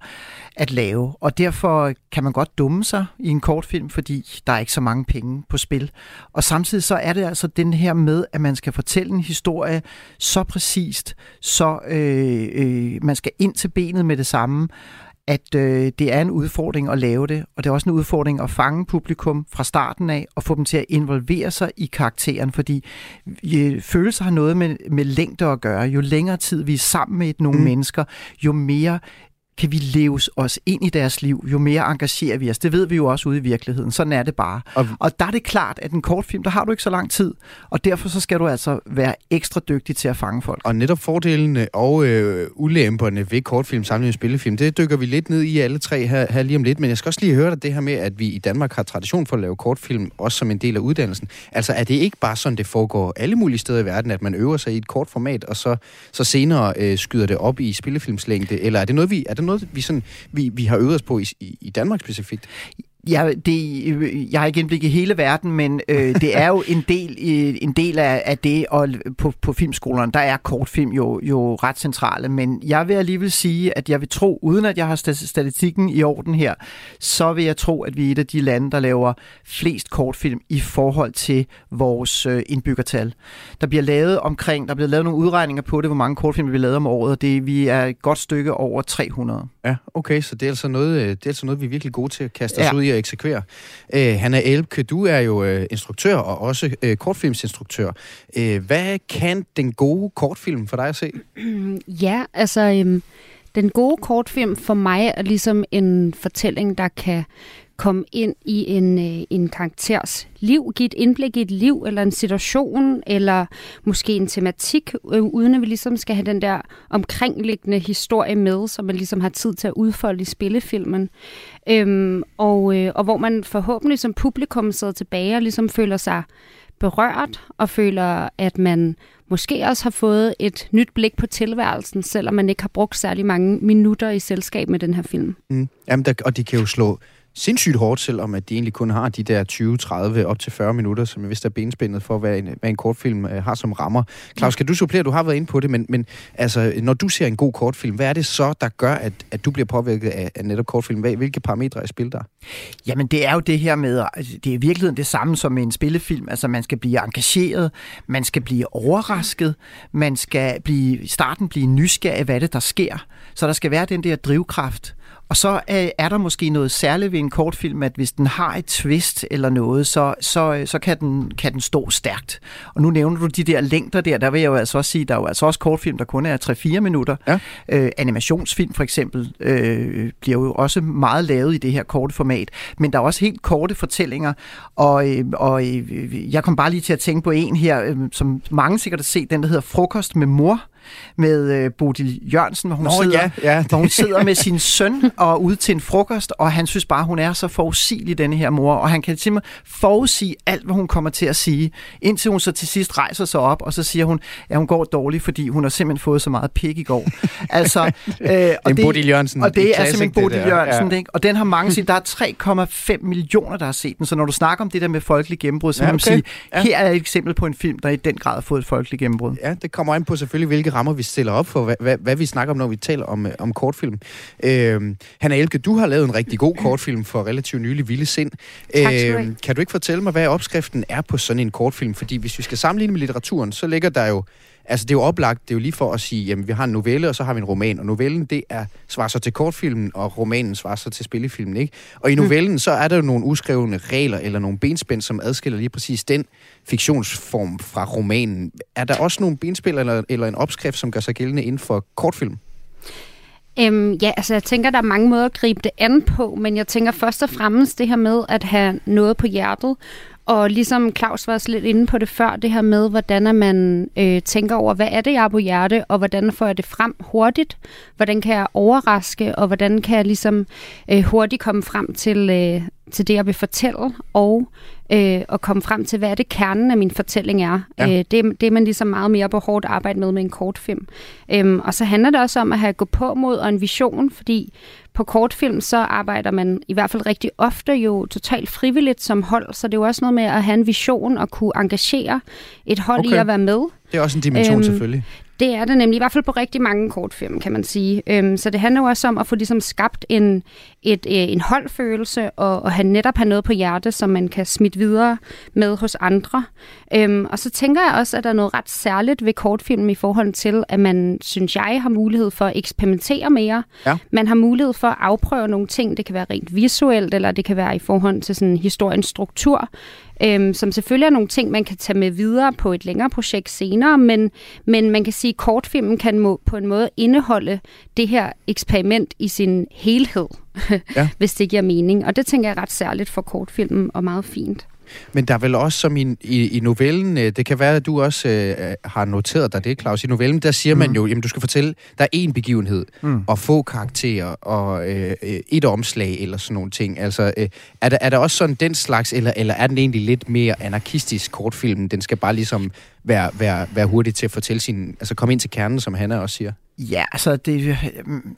at lave. Og derfor kan man godt dumme sig i en kortfilm, fordi der er ikke så mange penge på spil. Og samtidig så er det altså den her med, at man skal fortælle en historie så præcist, så øh, øh, man skal ind til benet med det samme, at øh, det er en udfordring at lave det, og det er også en udfordring at fange publikum fra starten af og få dem til at involvere sig i karakteren, fordi øh, følelser har noget med, med længde at gøre. Jo længere tid vi er sammen med nogle mm. mennesker, jo mere kan vi leve os ind i deres liv, jo mere engagerer vi os. Det ved vi jo også ude i virkeligheden. Sådan er det bare. Og, og der er det klart, at en kortfilm, der har du ikke så lang tid, og derfor så skal du altså være ekstra dygtig til at fange folk. Og netop fordelene og øh, ulemperne ved kortfilm sammenlignet med spillefilm, det dykker vi lidt ned i alle tre her, her lige om lidt. Men jeg skal også lige høre dig det her med, at vi i Danmark har tradition for at lave kortfilm, også som en del af uddannelsen. Altså er det ikke bare sådan, det foregår alle mulige steder i verden, at man øver sig i et kort format, og så, så senere øh, skyder det op i spillefilmslængde? Eller er det noget, vi, er det noget, vi, sådan, vi, vi har øvet os på i, i Danmark specifikt? Ja, det, jeg har ikke indblik i hele verden, men øh, det er jo en del, en del af, af det, og på, på filmskolerne, der er kortfilm jo, jo ret centrale, men jeg vil alligevel sige, at jeg vil tro, uden at jeg har statistikken i orden her, så vil jeg tro, at vi er et af de lande, der laver flest kortfilm i forhold til vores øh, indbyggertal. Der bliver lavet omkring, der bliver lavet nogle udregninger på det, hvor mange kortfilm vi bliver lavet om året, og det, vi er et godt stykke over 300. Ja, okay, så det er altså noget, det er altså noget vi er virkelig gode til at kaste os ja. ud i at eksekvere. Øh, Hanna Elbke, du er jo øh, instruktør og også øh, kortfilmsinstruktør. Øh, hvad kan den gode kortfilm for dig at se? *clears throat* Ja, altså... Øhm, den gode kortfilm for mig er ligesom en fortælling, der kan komme ind i en, øh, en karakters liv, give et indblik i et liv, eller en situation, eller måske en tematik, øh, uden at vi ligesom skal have den der omkringliggende historie med, som man ligesom har tid til at udfolde i spillefilmen. Øhm, og, øh, og hvor man forhåbentlig som publikum sidder tilbage og ligesom føler sig berørt, og føler, at man måske også har fået et nyt blik på tilværelsen, selvom man ikke har brugt særlig mange minutter i selskab med den her film. Mm. Jamen, der, og de kan jo slå sindssygt hårdt, selvom at de egentlig kun har de der 20, 30, op til 40 minutter, som jeg vidste er benspændet for, hvad en, hvad en kortfilm øh, har som rammer. Claus, kan du supplere? Du har været inde på det, men, men altså, når du ser en god kortfilm, hvad er det så, der gør, at, at du bliver påvirket af, af netop kortfilm? Hvad, hvilke parametre er spil der? Jamen, det er jo det her med, altså, det er i virkeligheden det samme som med en spillefilm. Altså, man skal blive engageret, man skal blive overrasket, man skal blive, i starten blive nysgerrig, hvad det der sker. Så der skal være den der drivkraft. Og så er der måske noget særligt ved en kortfilm, at hvis den har et twist eller noget, så, så, så kan, den, kan den stå stærkt. Og nu nævner du de der længder der, der vil jeg jo altså også sige, der er jo altså også kortfilm, der kun er 3-4 minutter. Ja. Øh, animationsfilm for eksempel øh, bliver jo også meget lavet i det her korte format, men der er også helt korte fortællinger, og, øh, og øh, jeg kom bare lige til at tænke på en her, øh, som mange sikkert har set, den der hedder Frokost med mor, med øh, Bodil Jørgensen, hvor hun, Nå, sidder, ja, ja. hvor hun sidder med sin søn *laughs* og ude til en frokost, og han synes bare, hun er så forudsigelig, denne her mor, og han kan simpelthen forudsige alt, hvad hun kommer til at sige, indtil hun så til sidst rejser sig op, og så siger hun, at hun går dårligt, fordi hun har simpelthen fået så meget pik i går. *laughs* altså, øh, og det, Bodil Jørgensen. Og det er simpelthen Bodil Jørgensen, ja. ikke? og den har mange set, der er 3,5 millioner, der har set den, så når du snakker om det der med folkelig gennembrud, så ja, okay. man sige, ja. her er et eksempel på en film, der i den grad har fået et folkeligt gennembrud. Ja, det kommer an på selvfølgelig, hvilke rammer vi stiller op for, hvad, hvad, hvad vi snakker om, når vi taler om, øh, om kortfilm. Øh, Hanna Elke, du har lavet en rigtig god kortfilm for relativt nylig Vilde Sind. Tak, øh, kan du ikke fortælle mig, hvad opskriften er på sådan en kortfilm? Fordi hvis vi skal sammenligne med litteraturen, så ligger der jo Altså, det er jo oplagt, det er jo lige for at sige, jamen, vi har en novelle, og så har vi en roman, og novellen, det er, svarer så til kortfilmen, og romanen svarer så til spillefilmen, ikke? Og i mm. novellen, mm. så er der jo nogle uskrevne regler, eller nogle benspænd, som adskiller lige præcis den fiktionsform fra romanen. Er der også nogle benspil eller, eller en opskrift, som gør sig gældende inden for kortfilm? Øhm, ja, altså jeg tænker, der er mange måder at gribe det an på, men jeg tænker først og fremmest det her med at have noget på hjertet, og ligesom Claus var også lidt inde på det før, det her med, hvordan man øh, tænker over, hvad er det, jeg har på hjerte, og hvordan får jeg det frem hurtigt? Hvordan kan jeg overraske, og hvordan kan jeg ligesom øh, hurtigt komme frem til, øh, til det, jeg vil fortælle, og øh, at komme frem til, hvad er det kernen af min fortælling er. Ja. Øh, det, det er man ligesom meget mere på hårdt arbejde med med en kortfilm. Øhm, og så handler det også om at have gå på mod og en vision, fordi på kortfilm, så arbejder man i hvert fald rigtig ofte jo totalt frivilligt som hold, så det er jo også noget med at have en vision og kunne engagere et hold okay. i at være med. Det er også en dimension øhm, selvfølgelig. Det er det nemlig, i hvert fald på rigtig mange kortfilm, kan man sige. Øhm, så det handler jo også om at få ligesom skabt en, et, øh, en holdfølelse, og, og have netop have noget på hjertet, som man kan smitte videre med hos andre. Øhm, og så tænker jeg også, at der er noget ret særligt ved kortfilm i forhold til, at man, synes jeg, har mulighed for at eksperimentere mere. Ja. Man har mulighed for at afprøve nogle ting. Det kan være rent visuelt, eller det kan være i forhold til sådan historiens struktur øhm, som selvfølgelig er nogle ting, man kan tage med videre på et længere projekt senere, men, men man kan sige, at kortfilmen kan må, på en måde indeholde det her eksperiment i sin helhed, ja. *laughs* hvis det giver mening. Og det tænker jeg ret særligt for kortfilmen og meget fint. Men der er vel også som i, i, i novellen, øh, det kan være, at du også øh, har noteret dig det, Claus. I novellen, der siger mm. man jo, jamen du skal fortælle, der er én begivenhed, mm. og få karakterer, og øh, øh, et omslag, eller sådan nogle ting. Altså, øh, er, der, er der også sådan den slags, eller, eller er den egentlig lidt mere anarkistisk kortfilm? Den skal bare ligesom være, være, være hurtig til at fortælle sin, altså komme ind til kernen, som Hanna også siger. Ja, altså det,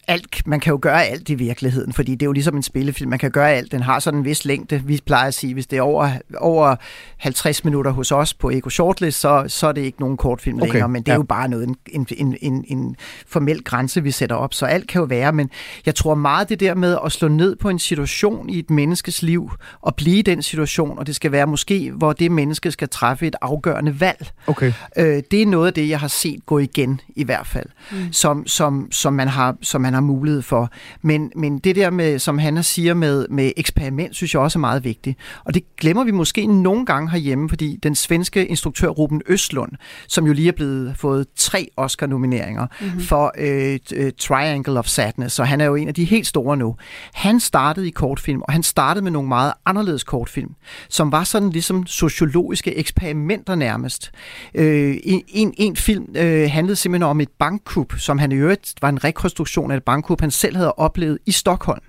alt, man kan jo gøre alt i virkeligheden, fordi det er jo ligesom en spillefilm. Man kan gøre alt. Den har sådan en vis længde. Vi plejer at sige, hvis det er over, over 50 minutter hos os på Ego Shortlist, så, så er det ikke nogen kortfilm okay. længere, men det er ja. jo bare noget, en, en, en, en formel grænse, vi sætter op. Så alt kan jo være, men jeg tror meget det der med at slå ned på en situation i et menneskes liv, og blive i den situation, og det skal være måske, hvor det menneske skal træffe et afgørende valg. Okay. Øh, det er noget af det, jeg har set gå igen i hvert fald. Mm. Så som, som, som, man har, som man har mulighed for. Men, men det der med, som Hanna siger med, med eksperiment, synes jeg også er meget vigtigt. Og det glemmer vi måske nogle gange herhjemme, fordi den svenske instruktør Ruben Østlund, som jo lige er blevet fået tre Oscar-nomineringer mm-hmm. for øh, øh, Triangle of Sadness, så han er jo en af de helt store nu. Han startede i kortfilm, og han startede med nogle meget anderledes kortfilm, som var sådan ligesom sociologiske eksperimenter nærmest. Øh, en, en, en film øh, handlede simpelthen om et bankkup, som han i øvrigt var en rekonstruktion af et bankkup, han selv havde oplevet i Stockholm.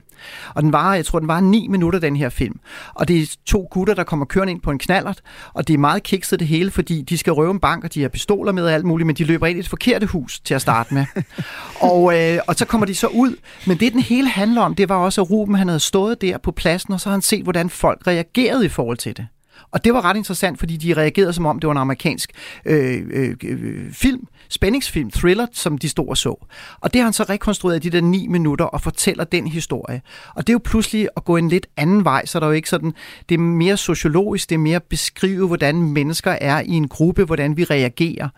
Og den var, jeg tror, den var ni minutter, den her film. Og det er to gutter, der kommer kørende ind på en knallert, og det er meget kikset det hele, fordi de skal røve en bank, og de har pistoler med og alt muligt, men de løber ind i et forkerte hus til at starte med. *laughs* og, øh, og så kommer de så ud. Men det, den hele handler om, det var også, at Ruben han havde stået der på pladsen, og så har han set, hvordan folk reagerede i forhold til det. Og det var ret interessant, fordi de reagerede som om, det var en amerikansk øh, øh, øh, film, spændingsfilm, thriller, som de stod og så. Og det har han så rekonstrueret i de der ni minutter og fortæller den historie. Og det er jo pludselig at gå en lidt anden vej, så der er jo ikke sådan, det er mere sociologisk, det er mere at beskrive, hvordan mennesker er i en gruppe, hvordan vi reagerer.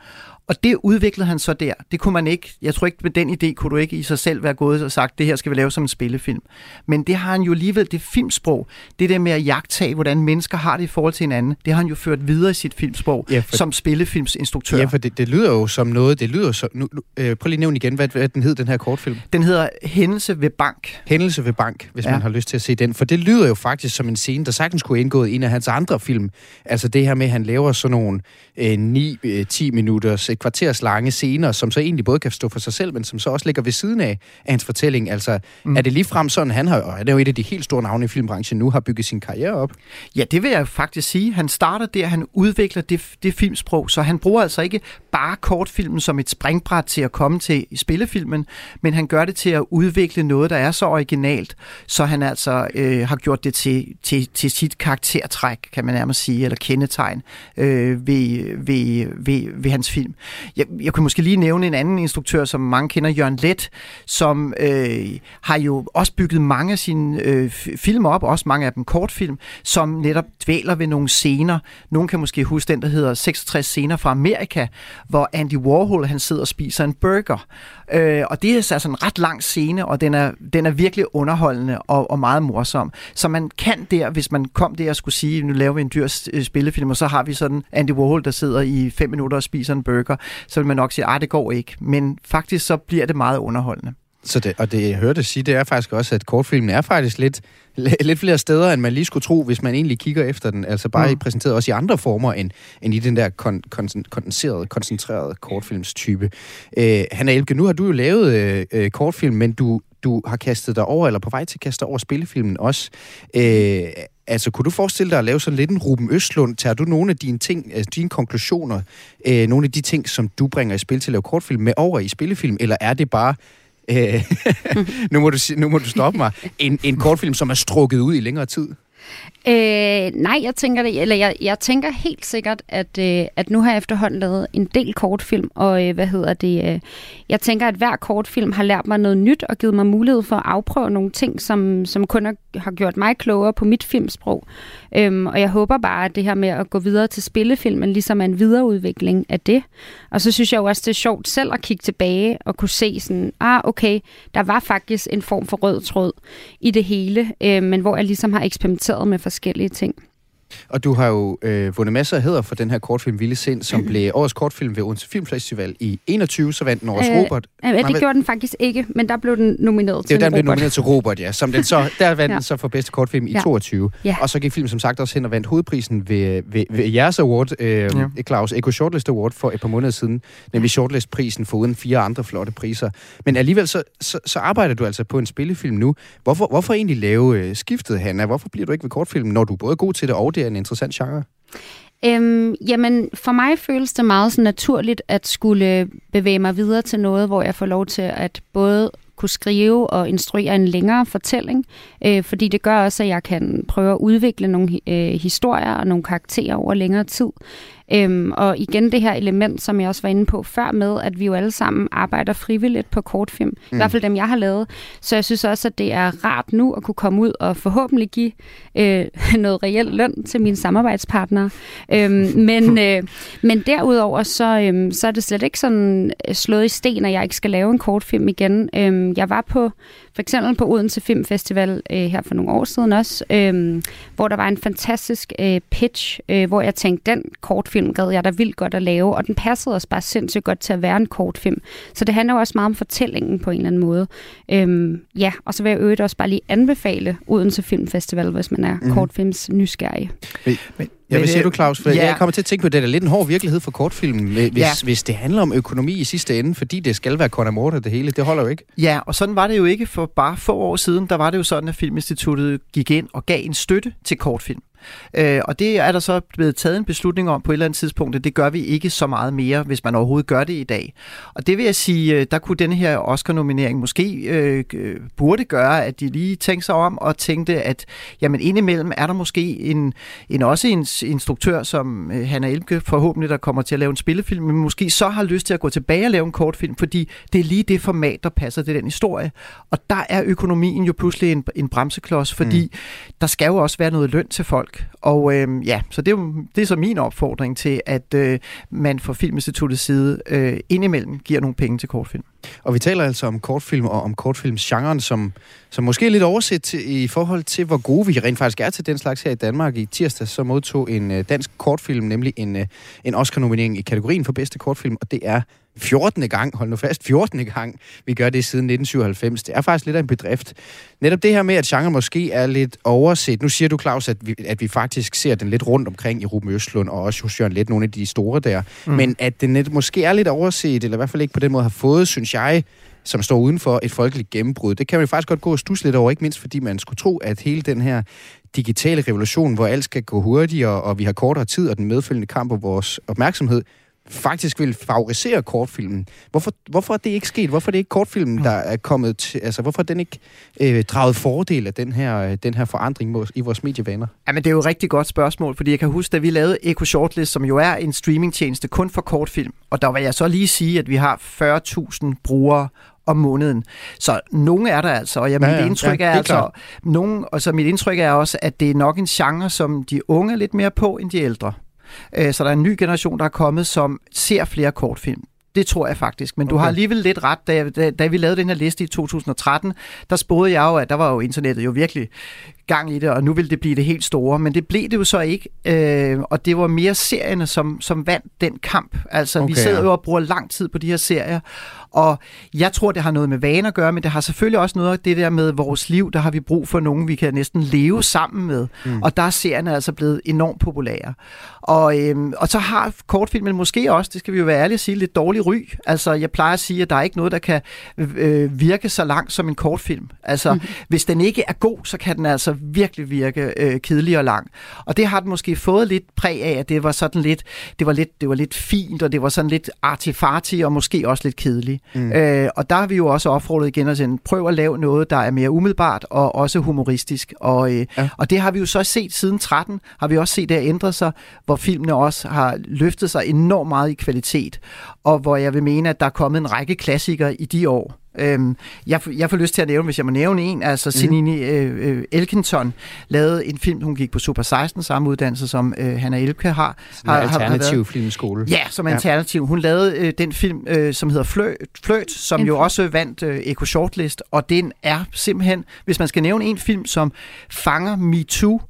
Og det udviklede han så der. Det kunne man ikke, jeg tror ikke, med den idé kunne du ikke i sig selv være gået og sagt, det her skal vi lave som en spillefilm. Men det har han jo alligevel, det filmsprog, det der med at jagtage, hvordan mennesker har det i forhold til hinanden, det har han jo ført videre i sit filmsprog ja, for, som spillefilmsinstruktør. Ja, for det, det lyder jo som noget, det lyder så, nu, øh, prøv lige at nævne igen, hvad, hvad den hed, den her kortfilm? Den hedder Hændelse ved Bank. Hændelse ved Bank, hvis ja. man har lyst til at se den. For det lyder jo faktisk som en scene, der sagtens kunne indgå i en af hans andre film. Altså det her med, at han laver sådan nogle øh, 9-10 øh, minutters, kvarters lange scener, som så egentlig både kan stå for sig selv, men som så også ligger ved siden af, af hans fortælling. Altså, mm. er det lige frem sådan, han har, og han er jo et af de helt store navne i filmbranchen nu, har bygget sin karriere op? Ja, det vil jeg faktisk sige. Han starter der, han udvikler det, det filmsprog, så han bruger altså ikke bare kortfilmen som et springbræt til at komme til spillefilmen, men han gør det til at udvikle noget, der er så originalt, så han altså øh, har gjort det til, til, til sit karaktertræk, kan man nærmest sige, eller kendetegn øh, ved, ved, ved, ved hans film. Jeg, jeg kunne måske lige nævne en anden instruktør, som mange kender, Jørgen Let, som øh, har jo også bygget mange af sine øh, film op, også mange af dem kortfilm, som netop dvæler ved nogle scener. Nogle kan måske huske den, der hedder 66 scener fra Amerika, hvor Andy Warhol han sidder og spiser en burger. Øh, og det er altså en ret lang scene, og den er, den er virkelig underholdende og, og meget morsom. Så man kan der, hvis man kom der og skulle sige, nu laver vi en dyr øh, spillefilm, og så har vi sådan Andy Warhol, der sidder i fem minutter og spiser en burger, så vil man nok sige, at det går ikke. Men faktisk så bliver det meget underholdende. Så det, og det, jeg hørte sige, det er faktisk også, at kortfilmen er faktisk lidt, *laughs* lidt flere steder, end man lige skulle tro, hvis man egentlig kigger efter den. Altså bare mm. præsenteret også i andre former, end, end i den der kon, kon, kondenserede, koncentrerede kortfilmstype. Øh, Hanna Elke, nu har du jo lavet øh, øh, kortfilm, men du, du har kastet dig over, eller på vej til at kaste dig over spillefilmen også. Øh, altså, kunne du forestille dig at lave sådan lidt en Ruben Østlund? Tager du nogle af dine ting, altså dine konklusioner, øh, nogle af de ting, som du bringer i spil til at lave kortfilm med over i spillefilm, eller er det bare øh, *laughs* nu, må du, nu må du stoppe mig. En, en kortfilm, som er strukket ud i længere tid. Øh, nej, jeg tænker det, eller jeg, jeg tænker helt sikkert, at, øh, at nu har jeg efterhånden lavet en del kortfilm, og øh, hvad hedder det, øh, jeg tænker, at hver kortfilm har lært mig noget nyt, og givet mig mulighed for at afprøve nogle ting, som, som kun har, har gjort mig klogere på mit filmsprog. Øhm, og jeg håber bare, at det her med at gå videre til spillefilmen, ligesom er en videreudvikling af det. Og så synes jeg jo også, det er sjovt selv at kigge tilbage og kunne se sådan, ah okay, der var faktisk en form for rød tråd i det hele, øh, men hvor jeg ligesom har eksperimenteret med forskellige ting. Og du har jo øh, vundet masser af hæder for den her kortfilm Vilde Sind, som *clears throat* blev årets kortfilm ved Odense Filmfestival i 21, så vandt den årets øh, Robert. Øh, det Nej, gjorde den faktisk ikke, men der blev den nomineret til Robert. den blev nomineret til Robert, ja. Som den så, *laughs* der vandt ja. den så for bedste kortfilm i ja. 22. Ja. Og så gik filmen som sagt også hen og vandt hovedprisen ved, ved, ved jeres award, øh, ja. Claus Eko Shortlist Award for et par måneder siden, nemlig Shortlist-prisen for uden fire andre flotte priser. Men alligevel så, så, så arbejder du altså på en spillefilm nu. Hvorfor, hvorfor egentlig lave øh, skiftet, Hanna? Hvorfor bliver du ikke ved kortfilm, når du er både god til det, og det er en interessant genre? Øhm, jamen, for mig føles det meget så naturligt at skulle bevæge mig videre til noget, hvor jeg får lov til at både kunne skrive og instruere en længere fortælling, øh, fordi det gør også, at jeg kan prøve at udvikle nogle øh, historier og nogle karakterer over længere tid. Øhm, og igen det her element, som jeg også var inde på før med, at vi jo alle sammen arbejder frivilligt på kortfilm. Mm. I hvert fald dem, jeg har lavet. Så jeg synes også, at det er rart nu at kunne komme ud og forhåbentlig give øh, *laughs* noget reelt løn til mine samarbejdspartnere. Øhm, *laughs* men, øh, men derudover, så, øh, så er det slet ikke sådan slået i sten, at jeg ikke skal lave en kortfilm igen. Øh, jeg var på for eksempel på Odense Filmfestival øh, her for nogle år siden også, øh, hvor der var en fantastisk øh, pitch, øh, hvor jeg tænkte, den kortfilm gad jeg da vildt godt at lave, og den passede også bare sindssygt godt til at være en kortfilm. Så det handler jo også meget om fortællingen på en eller anden måde. Øh, ja, og så vil jeg øvrigt også bare lige anbefale Odense Filmfestival, hvis man er mm. kortfilms nysgerrig. Men, men Ja, hvad siger du, Claus? For ja. Jeg kommer til at tænke på, at det er lidt en hård virkelighed for kortfilmen, hvis, ja. hvis det handler om økonomi i sidste ende, fordi det skal være Conor det hele. Det holder jo ikke. Ja, og sådan var det jo ikke for bare få år siden. Der var det jo sådan, at Filminstituttet gik ind og gav en støtte til kortfilm. Øh, og det er der så blevet taget en beslutning om på et eller andet tidspunkt, at det gør vi ikke så meget mere, hvis man overhovedet gør det i dag. Og det vil jeg sige, øh, der kunne denne her Oscar-nominering måske øh, burde gøre, at de lige tænkte sig om og tænkte, at jamen indimellem er der måske en, en også en instruktør som øh, Hanna Elke forhåbentlig, der kommer til at lave en spillefilm, men måske så har lyst til at gå tilbage og lave en kortfilm, fordi det er lige det format, der passer til den historie. Og der er økonomien jo pludselig en, en bremseklods, fordi mm. der skal jo også være noget løn til folk folk. Og øh, ja, så det er, jo, det er så min opfordring til, at øh, man fra Filminstituttets side øh, indimellem giver nogle penge til kortfilm. Og vi taler altså om kortfilm og om kortfilmsgenren, som, som måske er lidt overset i forhold til, hvor gode vi rent faktisk er til den slags her i Danmark. I tirsdag så modtog en øh, dansk kortfilm, nemlig en, øh, en Oscar-nominering i kategorien for bedste kortfilm, og det er 14. gang, hold nu fast, 14. gang, vi gør det siden 1997. Det er faktisk lidt af en bedrift. Netop det her med, at genre måske er lidt overset. Nu siger du, Claus, at vi, at vi faktisk ser den lidt rundt omkring i Ruben Østlund, og også hos Jørgen Let, nogle af de store der. Mm. Men at den net måske er lidt overset, eller i hvert fald ikke på den måde har fået, synes jeg, som står uden for et folkeligt gennembrud. Det kan man faktisk godt gå og stusse lidt over, ikke mindst fordi man skulle tro, at hele den her digitale revolution, hvor alt skal gå hurtigere, og vi har kortere tid, og den medfølgende kamp på vores opmærksomhed, faktisk vil favorisere kortfilmen. Hvorfor, hvorfor er det ikke sket? Hvorfor er det ikke kortfilmen, der er kommet til... Altså, hvorfor er den ikke øh, draget fordel af den her, øh, den her forandring i vores medievaner? Jamen, det er jo et rigtig godt spørgsmål, fordi jeg kan huske, da vi lavede Eco Shortlist, som jo er en streamingtjeneste kun for kortfilm, og der vil jeg så lige sige, at vi har 40.000 brugere om måneden. Så nogle er der altså, og jeg, ja, mit ja, indtryk ja, er, er altså, nogen, og så mit indtryk er også, at det er nok en genre, som de unge er lidt mere på, end de ældre. Øh, så der er en ny generation, der er kommet, som ser flere kortfilm. Det tror jeg faktisk. Men okay. du har alligevel lidt ret. Da, da, da vi lavede den her liste i 2013, der spåede jeg jo, at der var jo internettet jo virkelig gang i det, og nu vil det blive det helt store. Men det blev det jo så ikke, øh, og det var mere serierne, som, som vandt den kamp. Altså, okay, vi sidder jo og bruger lang tid på de her serier, og jeg tror, det har noget med vaner at gøre, men det har selvfølgelig også noget af det der med vores liv. Der har vi brug for nogen, vi kan næsten leve sammen med. Mm. Og der er serierne altså blevet enormt populære. Og, øhm, og så har kortfilmen måske også, det skal vi jo være ærlige at sige, lidt dårlig ry. Altså, jeg plejer at sige, at der er ikke noget, der kan øh, virke så langt som en kortfilm. Altså, mm. hvis den ikke er god, så kan den altså virkelig virke øh, kedelig og lang. Og det har den måske fået lidt præg af, at det var sådan lidt, det var lidt, det var lidt fint, og det var sådan lidt artifarti, og måske også lidt kedeligt. Mm. Øh, og der har vi jo også opfordret igen at sige, prøv at lave noget, der er mere umiddelbart og også humoristisk. Og, øh, ja. og det har vi jo så set siden 13, har vi også set det ændre sig, hvor filmene også har løftet sig enormt meget i kvalitet, og hvor jeg vil mene, at der er kommet en række klassikere i de år. Øhm, jeg, jeg får lyst til at nævne, hvis jeg må nævne en, altså mm. Sinini øh, øh, Elkinton lavede en film, hun gik på Super 16, samme uddannelse som øh, Hanna Elke har. har alternativ har filmskole. Ja, som ja. alternativ. Hun lavede øh, den film, øh, som hedder Fløt, Fløt som en jo også vandt øh, Eco Shortlist, og den er simpelthen, hvis man skal nævne en film, som fanger MeToo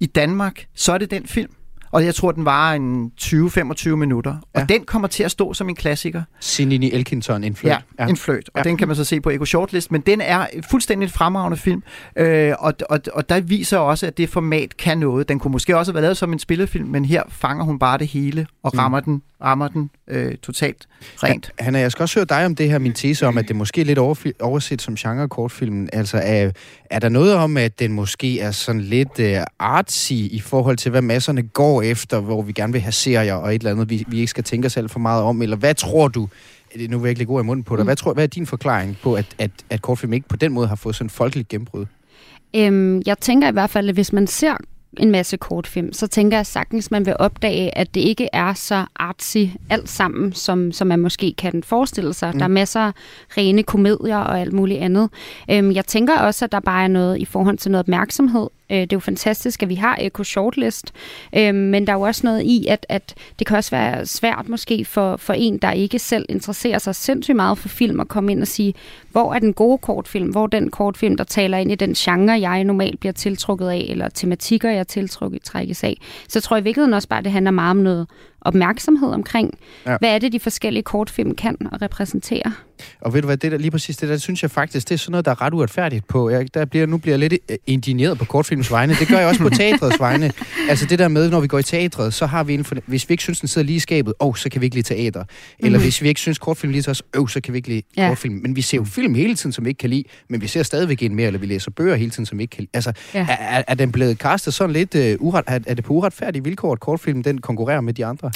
i Danmark, så er det den film. Og jeg tror, den var en 20-25 minutter. Og ja. den kommer til at stå som en klassiker. Sinini Elkinson, en fløjt. Ja, ja, en fløjt. Og ja. den kan man så se på Ego Shortlist. Men den er fuldstændig en fremragende film. Øh, og, og, og der viser også, at det format kan noget. Den kunne måske også have været lavet som en spillefilm, men her fanger hun bare det hele og rammer mm. den rammer den øh, totalt rent. Hanna, jeg skal også høre dig om det her, min tese om, at det måske er lidt overset som genre kortfilmen. Altså, er, er der noget om, at den måske er sådan lidt øh, artsy i forhold til, hvad masserne går efter, hvor vi gerne vil have serier og et eller andet, vi, vi ikke skal tænke os selv for meget om? Eller hvad tror du, det er nu virkelig god i munden på dig, mm. hvad, tror, hvad er din forklaring på, at, at, at kortfilm ikke på den måde har fået sådan en folkeligt gennembrud? Øhm, jeg tænker i hvert fald, at hvis man ser en masse kortfilm, så tænker jeg sagtens, man vil opdage, at det ikke er så artsy alt sammen, som, som man måske kan forestille sig. Mm. Der er masser af rene komedier og alt muligt andet. Øhm, jeg tænker også, at der bare er noget i forhold til noget opmærksomhed. Øh, det er jo fantastisk, at vi har Eco Shortlist, øhm, men der er jo også noget i, at, at det kan også være svært måske for, for en, der ikke selv interesserer sig sindssygt meget for film, at komme ind og sige, hvor er den gode kortfilm? Hvor er den kortfilm, der taler ind i den genre, jeg normalt bliver tiltrukket af, eller tematikker, jeg tiltrukket trækkes af? Så jeg tror i virkeligheden også bare, at det handler meget om noget opmærksomhed omkring, ja. hvad er det, de forskellige kortfilm kan og repræsentere. Og ved du hvad, det der, lige præcis det der, det synes jeg faktisk, det er sådan noget, der er ret uretfærdigt på. Jeg, der bliver, nu bliver jeg lidt øh, indigneret på kortfilms vegne. Det gør jeg også på *laughs* teatrets vegne. Altså det der med, når vi går i teatret, så har vi en for, hvis vi ikke synes, den sidder lige i skabet, åh, oh, så kan vi ikke lide teater. Eller mm. hvis vi ikke synes, kortfilm lige til os, oh, så kan vi ikke lide ja. kortfilm. Men vi ser jo film hele tiden, som vi ikke kan lide, men vi ser stadigvæk en mere, eller vi læser bøger hele tiden, som vi ikke kan lide. Altså, ja. er, er, den blevet castet sådan lidt uh, uret, er, er det på uretfærdige vilkår, at kortfilm den konkurrerer med de andre?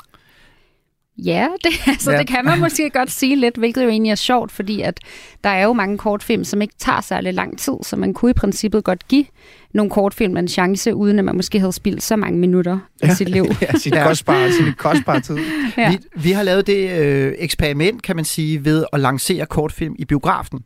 Ja, det, *laughs* altså, ja. det kan man måske godt sige lidt, hvilket jo egentlig er sjovt, fordi at der er jo mange kortfilm, som ikke tager særlig lang tid, så man kunne i princippet godt give nogle kortfilm en chance, uden at man måske havde spildt så mange minutter ja. af sit liv. *laughs* ja, sit kostbare, sin *laughs* kostbare tid. ja. vi, vi har lavet det øh, eksperiment, kan man sige, ved at lancere kortfilm i biografen.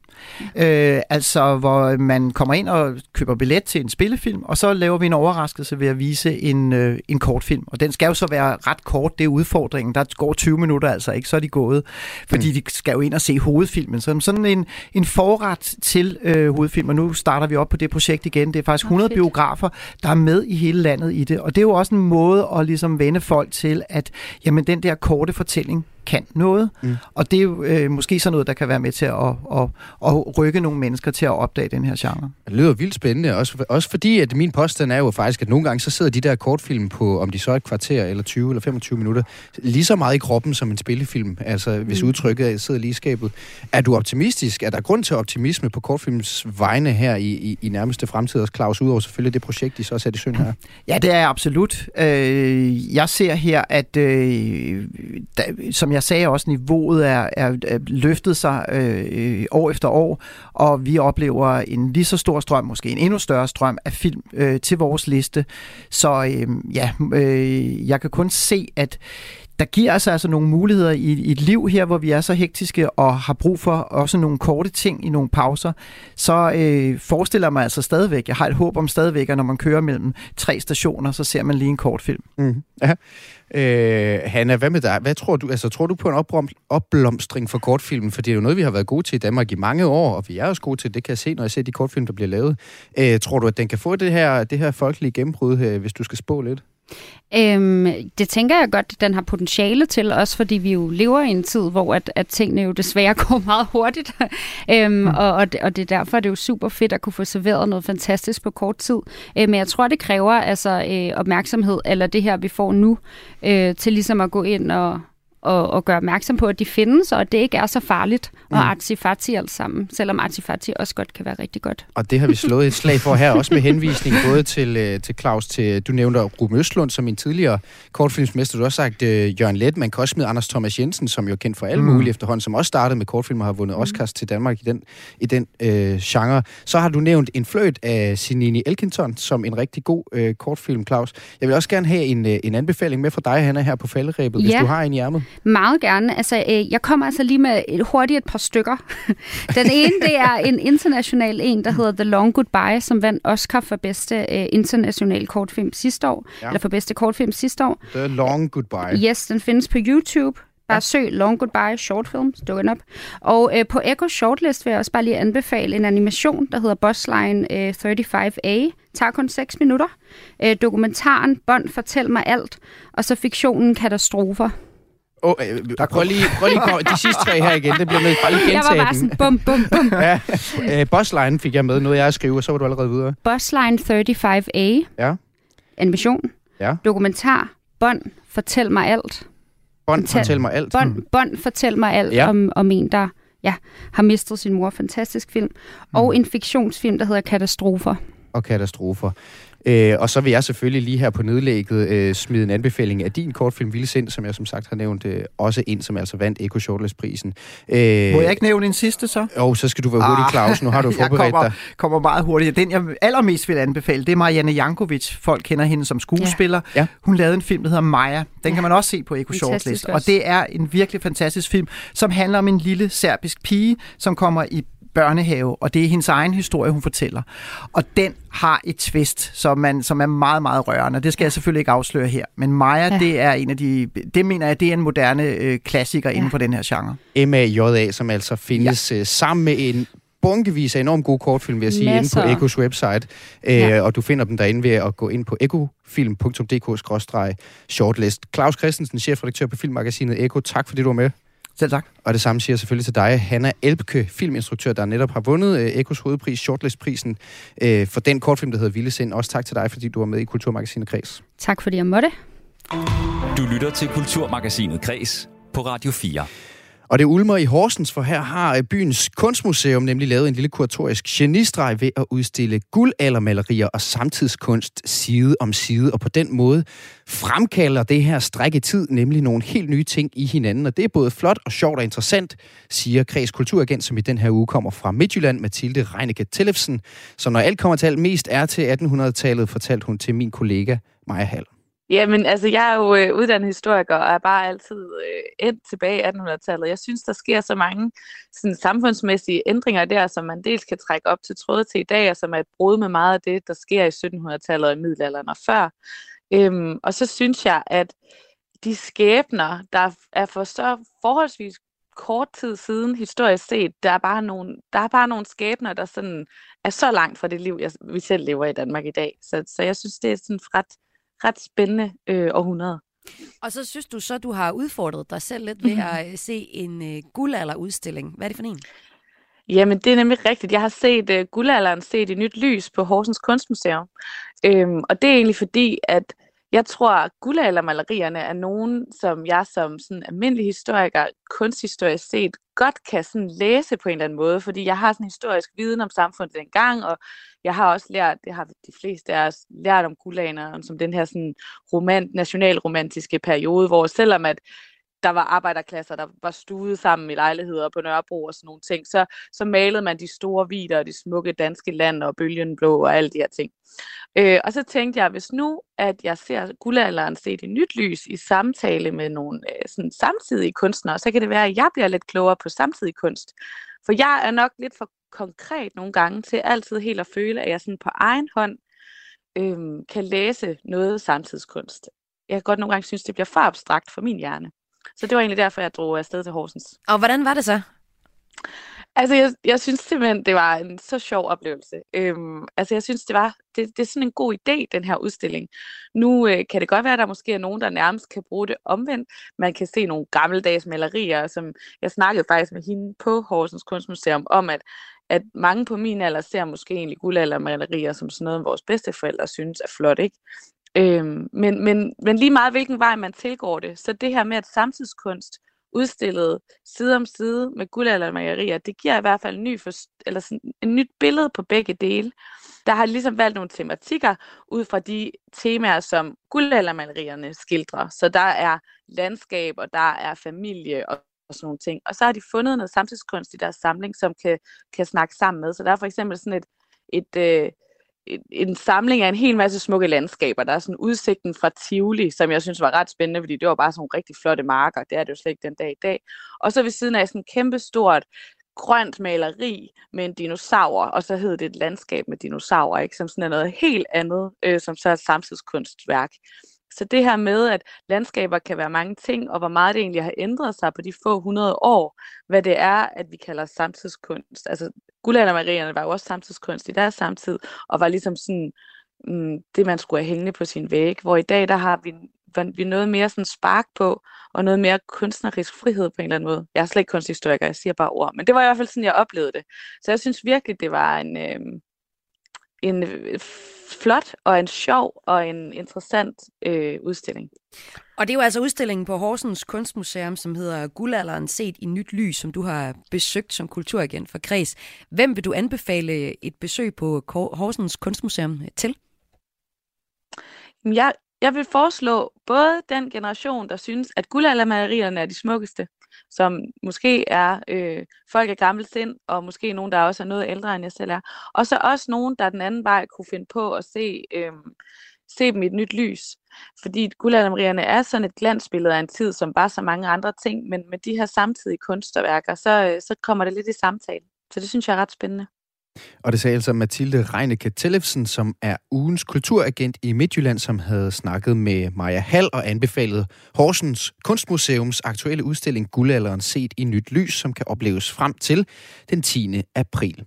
Øh, altså, hvor man kommer ind og køber billet til en spillefilm, og så laver vi en overraskelse ved at vise en, øh, en kortfilm. Og den skal jo så være ret kort, det er udfordringen. Der går 20 minutter altså ikke, så er de gået. Fordi mm. de skal jo ind og se hovedfilmen. Så sådan en, en forret til øh, hovedfilm, og nu starter vi op på det projekt igen. Det er faktisk 100 biografer, der er med i hele landet i det. Og det er jo også en måde at ligesom vende folk til, at jamen, den der korte fortælling, kan noget. Mm. Og det er jo øh, måske sådan noget, der kan være med til at, at, at, at rykke nogle mennesker til at opdage den her genre. Det lyder vildt spændende, også, også fordi, at min påstand er jo faktisk, at nogle gange så sidder de der kortfilm på, om de så er et kvarter eller 20 eller 25 minutter, lige så meget i kroppen som en spillefilm, altså hvis mm. udtrykket sidder lige i skabet. Er du optimistisk? Er der grund til optimisme på kortfilms vegne her i, i, i nærmeste fremtid, Claus, udover selvfølgelig det projekt, de så har sat i søn her? Ja, det er absolut. Øh, jeg ser her, at øh, da, som jeg sagde også, niveauet er, er, er løftet sig øh, år efter år, og vi oplever en lige så stor strøm, måske en endnu større strøm af film øh, til vores liste. Så øh, ja, øh, jeg kan kun se, at der giver altså, altså nogle muligheder i, i et liv her, hvor vi er så hektiske og har brug for også nogle korte ting i nogle pauser, så øh, forestiller jeg mig altså stadigvæk, jeg har et håb om stadigvæk, at når man kører mellem tre stationer, så ser man lige en kort film. Mm. Mm-hmm. Ja. Øh, Hanna, hvad med dig? Hvad tror du? Altså, tror du på en opblomstring for kortfilmen? For det er jo noget, vi har været gode til i Danmark i mange år, og vi er også gode til, det kan jeg se, når jeg ser de kortfilm, der bliver lavet. Øh, tror du, at den kan få det her, det her folkelige gennembrud, øh, hvis du skal spå lidt? Øhm, det tænker jeg godt, den har potentiale til, også fordi vi jo lever i en tid, hvor at, at tingene jo desværre *laughs* går meget hurtigt. øhm, mm. og, og, det, og det er derfor, det er jo super fedt at kunne få serveret noget fantastisk på kort tid. Øh, men jeg tror, det kræver altså øh, opmærksomhed, eller det her, vi får nu, øh, til ligesom at gå ind og, og, og gøre opmærksom på, at de findes, og at det ikke er så farligt mm. og artifati alt sammen, selvom artifati også godt kan være rigtig godt. Og det har vi slået et slag for her, også med henvisning *laughs* både til, øh, til Claus, til, du nævnte Ruben Østlund som en tidligere kortfilmsmester, du har også sagt uh, Jørgen Let, man kan også med Anders Thomas Jensen, som jo er kendt for alle mm. mulige efterhånden, som også startede med kortfilm og har vundet mm. Oscars til Danmark i den, i den uh, genre. Så har du nævnt en fløjt af Sinini Elkinton som en rigtig god uh, kortfilm, Claus. Jeg vil også gerne have en, uh, en anbefaling med fra dig, Hanna, her på falderæbet, ja. hvis du har en i ærmet. Meget gerne. Altså, øh, jeg kommer altså lige med et, hurtigt et par stykker. *laughs* Den ene, det er en international en, der hedder The Long Goodbye, som vandt Oscar for bedste øh, international kortfilm sidste år. Ja. Eller for bedste kortfilm sidste år. The Long Goodbye. Yes, den findes på YouTube. Bare søg Long Goodbye Short Film, den op. Og øh, på Echo Shortlist vil jeg også bare lige anbefale en animation, der hedder Bossline øh, 35A. Tager kun 6 minutter. Øh, dokumentaren Bånd Fortæl mig alt. Og så fiktionen Katastrofer. Oh, øh, der prøv lige, prøv lige de sidste tre her igen. Det bliver med bare lige gentage Jeg var bare sådan, bum, bum, bum. *laughs* ja. Øh, Bossline fik jeg med, noget jeg skrive, og så var du allerede videre. Bossline 35A. Ja. Animation. Ja. Dokumentar. Bånd, fortæl mig alt. Bånd, fortæl mig alt. Bånd, bånd fortæl mig alt ja. om, om en, der ja, har mistet sin mor. Fantastisk film. Og mm. en fiktionsfilm, der hedder Katastrofer. og katastrofer. Øh, og så vil jeg selvfølgelig lige her på nedlægget øh, smide en anbefaling af din kortfilm Vildsind, som jeg som sagt har nævnt øh, også ind, som altså vandt Eko Shortlist-prisen. Øh, Må jeg ikke nævne en sidste så? Jo, så skal du være hurtig, ah, Claus. Nu har du *laughs* forberedt jeg kommer, dig. kommer meget hurtigt. Den, jeg allermest vil anbefale, det er Marianne Jankovic. Folk kender hende som skuespiller. Ja. Ja. Hun lavede en film, der hedder Maja. Den ja. kan man også se på Eko Shortlist. Og det er en virkelig fantastisk film, som handler om en lille serbisk pige, som kommer i børnehave, og det er hendes egen historie, hun fortæller. Og den har et twist, som, man, som er meget, meget rørende, det skal jeg selvfølgelig ikke afsløre her. Men Maja, ja. det er en af de, det mener jeg, det er en moderne øh, klassiker ja. inden for den her genre. M.A.J.A., som altså findes ja. øh, sammen med en bunkevis af enormt gode kortfilm, vil jeg sige, Masser. inde på Ekos website. Øh, ja. Og du finder dem derinde ved at gå ind på ekofilm.dk-shortlist. Claus Christensen, chefredaktør på filmmagasinet Eko, tak fordi du var med. Selv tak. Og det samme siger jeg selvfølgelig til dig, Hanna Elbke, filminstruktør, der netop har vundet øh, Ekos hovedpris, Shortlist-prisen, øh, for den kortfilm, der hedder Vildesind. Også tak til dig, fordi du var med i Kulturmagasinet Kreds. Tak fordi jeg måtte. Du lytter til Kulturmagasinet Kreds på Radio 4. Og det ulmer i Horsens, for her har øh, byens kunstmuseum nemlig lavet en lille kuratorisk genistreg ved at udstille guldaldermalerier og samtidskunst side om side, og på den måde fremkalder det her stræk i tid nemlig nogle helt nye ting i hinanden, og det er både flot og sjovt og interessant, siger Kreds Kulturagent, som i den her uge kommer fra Midtjylland, Mathilde Reinicke Tillefsen, som når alt kommer til alt mest er til 1800-tallet, fortalte hun til min kollega Maja Hall. Jamen, altså, jeg er jo øh, uddannet historiker og er bare altid øh, endt tilbage i 1800-tallet. Jeg synes, der sker så mange sådan, samfundsmæssige ændringer der, som man dels kan trække op til tråde til i dag, og som er et brud med meget af det, der sker i 1700-tallet og i middelalderen og før. Øhm, og så synes jeg, at de skæbner, der er for så forholdsvis kort tid siden historisk set, der er bare nogle, der er bare nogle skæbner, der sådan er så langt fra det liv, jeg, vi selv lever i Danmark i dag. Så, så jeg synes, det er sådan ret ret spændende øh, århundrede. Og så synes du så, du har udfordret dig selv lidt ved mhm. at øh, se en øh, guldalderudstilling. Hvad er det for en? Jamen, det er nemlig rigtigt. Jeg har set uh, guldalderen set i nyt lys på Horsens Kunstmuseum. Øhm, og det er egentlig fordi, at jeg tror, at guldaldermalerierne er nogen, som jeg som sådan almindelig historiker, kunsthistorisk set, godt kan sådan læse på en eller anden måde, fordi jeg har sådan historisk viden om samfundet dengang, og jeg har også lært, det har de fleste af os lært om guldalderen, som den her sådan romant, nationalromantiske periode, hvor selvom at der var arbejderklasser, der var stuet sammen i lejligheder på Nørrebro og sådan nogle ting, så, så malede man de store vider og de smukke danske land og bølgen blå og alle de her ting. Øh, og så tænkte jeg, hvis nu, at jeg ser guldalderen set i nyt lys i samtale med nogle øh, sådan samtidige kunstnere, så kan det være, at jeg bliver lidt klogere på samtidig kunst. For jeg er nok lidt for konkret nogle gange til altid helt at føle, at jeg sådan på egen hånd øh, kan læse noget samtidskunst. Jeg kan godt nogle gange synes, det bliver for abstrakt for min hjerne. Så det var egentlig derfor, jeg drog afsted til Horsens. Og hvordan var det så? Altså, jeg, jeg synes simpelthen, det var en så sjov oplevelse. Øhm, altså, jeg synes, det var det, det er sådan en god idé, den her udstilling. Nu øh, kan det godt være, at der måske er nogen, der nærmest kan bruge det omvendt. Man kan se nogle gammeldags malerier, som jeg snakkede faktisk med hende på Horsens Kunstmuseum om, at, at mange på min alder ser måske egentlig guldaldermalerier som sådan noget, vores bedsteforældre synes er flot, ikke? Øhm, men, men, men lige meget hvilken vej man tilgår det, så det her med, at samtidskunst udstillet side om side med guldaldermalerier, det giver i hvert fald en, ny for, eller sådan, en nyt billede på begge dele. Der har ligesom valgt nogle tematikker ud fra de temaer, som guldaldermalerierne skildrer. Så der er landskab, og der er familie og og sådan nogle ting. Og så har de fundet noget samtidskunst i deres samling, som kan, kan snakke sammen med. Så der er for eksempel sådan et, et, øh, en samling af en hel masse smukke landskaber. Der er sådan udsigten fra Tivoli, som jeg synes var ret spændende, fordi det var bare sådan nogle rigtig flotte marker. Det er det jo slet ikke den dag i dag. Og så ved siden af sådan en kæmpe stort grønt maleri med en dinosaur, og så hed det et landskab med dinosaurer, ikke? som sådan er noget helt andet, øh, som så er et samtidskunstværk. Så det her med, at landskaber kan være mange ting, og hvor meget det egentlig har ændret sig på de få hundrede år, hvad det er, at vi kalder samtidskunst. Altså, guldaldermarierne var jo også samtidskunst i deres samtid, og var ligesom sådan, mm, det, man skulle have hængende på sin væg, hvor i dag, der har vi, vi noget mere sådan spark på, og noget mere kunstnerisk frihed på en eller anden måde. Jeg er slet ikke kunsthistoriker, jeg siger bare ord, men det var i hvert fald sådan, jeg oplevede det. Så jeg synes virkelig, det var en, øh, en øh, flot og en sjov og en interessant øh, udstilling. Og det er jo altså udstillingen på Horsens Kunstmuseum, som hedder Guldalderen set i nyt lys, som du har besøgt som kulturagent for Kreds. Hvem vil du anbefale et besøg på Horsens Kunstmuseum til? Jeg, jeg vil foreslå både den generation, der synes, at guldaldermalerierne er de smukkeste, som måske er øh, folk af gammel sind, og måske nogen, der også er noget ældre, end jeg selv er. Og så også nogen, der den anden vej kunne finde på at se, øh, se dem i et nyt lys. Fordi guldaldermalerierne er sådan et glansbillede af en tid, som bare så mange andre ting, men med de her samtidige kunstværker, så, øh, så kommer det lidt i samtale. Så det synes jeg er ret spændende. Og det sagde altså Mathilde Reineke Tellefsen, som er ugens kulturagent i Midtjylland, som havde snakket med Maja Hall og anbefalet Horsens Kunstmuseums aktuelle udstilling Guldalderen set i nyt lys, som kan opleves frem til den 10. april.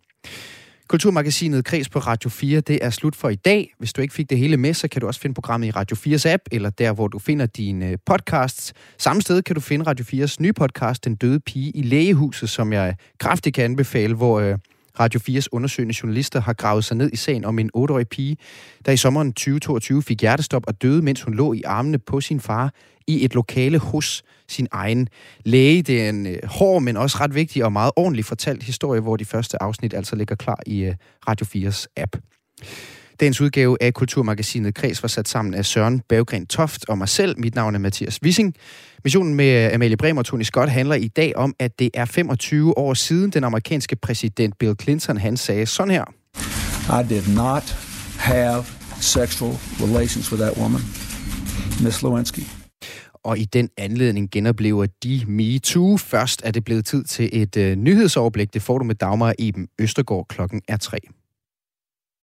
Kulturmagasinet Kreds på Radio 4, det er slut for i dag. Hvis du ikke fik det hele med, så kan du også finde programmet i Radio 4's app, eller der, hvor du finder dine podcasts. Samme sted kan du finde Radio 4's nye podcast, Den døde pige i lægehuset, som jeg kraftigt kan anbefale, hvor øh, Radio 4's undersøgende journalister har gravet sig ned i sagen om en 8-årig pige, der i sommeren 2022 fik hjertestop og døde, mens hun lå i armene på sin far i et lokale hos sin egen læge. Det er en øh, hård, men også ret vigtig og meget ordentlig fortalt historie, hvor de første afsnit altså ligger klar i øh, Radio 4's app. Dagens udgave af Kulturmagasinet Kreds var sat sammen af Søren Berggren Toft og mig selv. Mit navn er Mathias Wissing. Missionen med Amalie Bremer og Tony Scott handler i dag om, at det er 25 år siden den amerikanske præsident Bill Clinton, han sagde sådan her. I did not have sexual relations with that woman, Miss Lewinsky. Og i den anledning genoplever de MeToo. Først er det blevet tid til et uh, nyhedsoverblik. Det får du med Dagmar Eben Østergaard klokken er 3.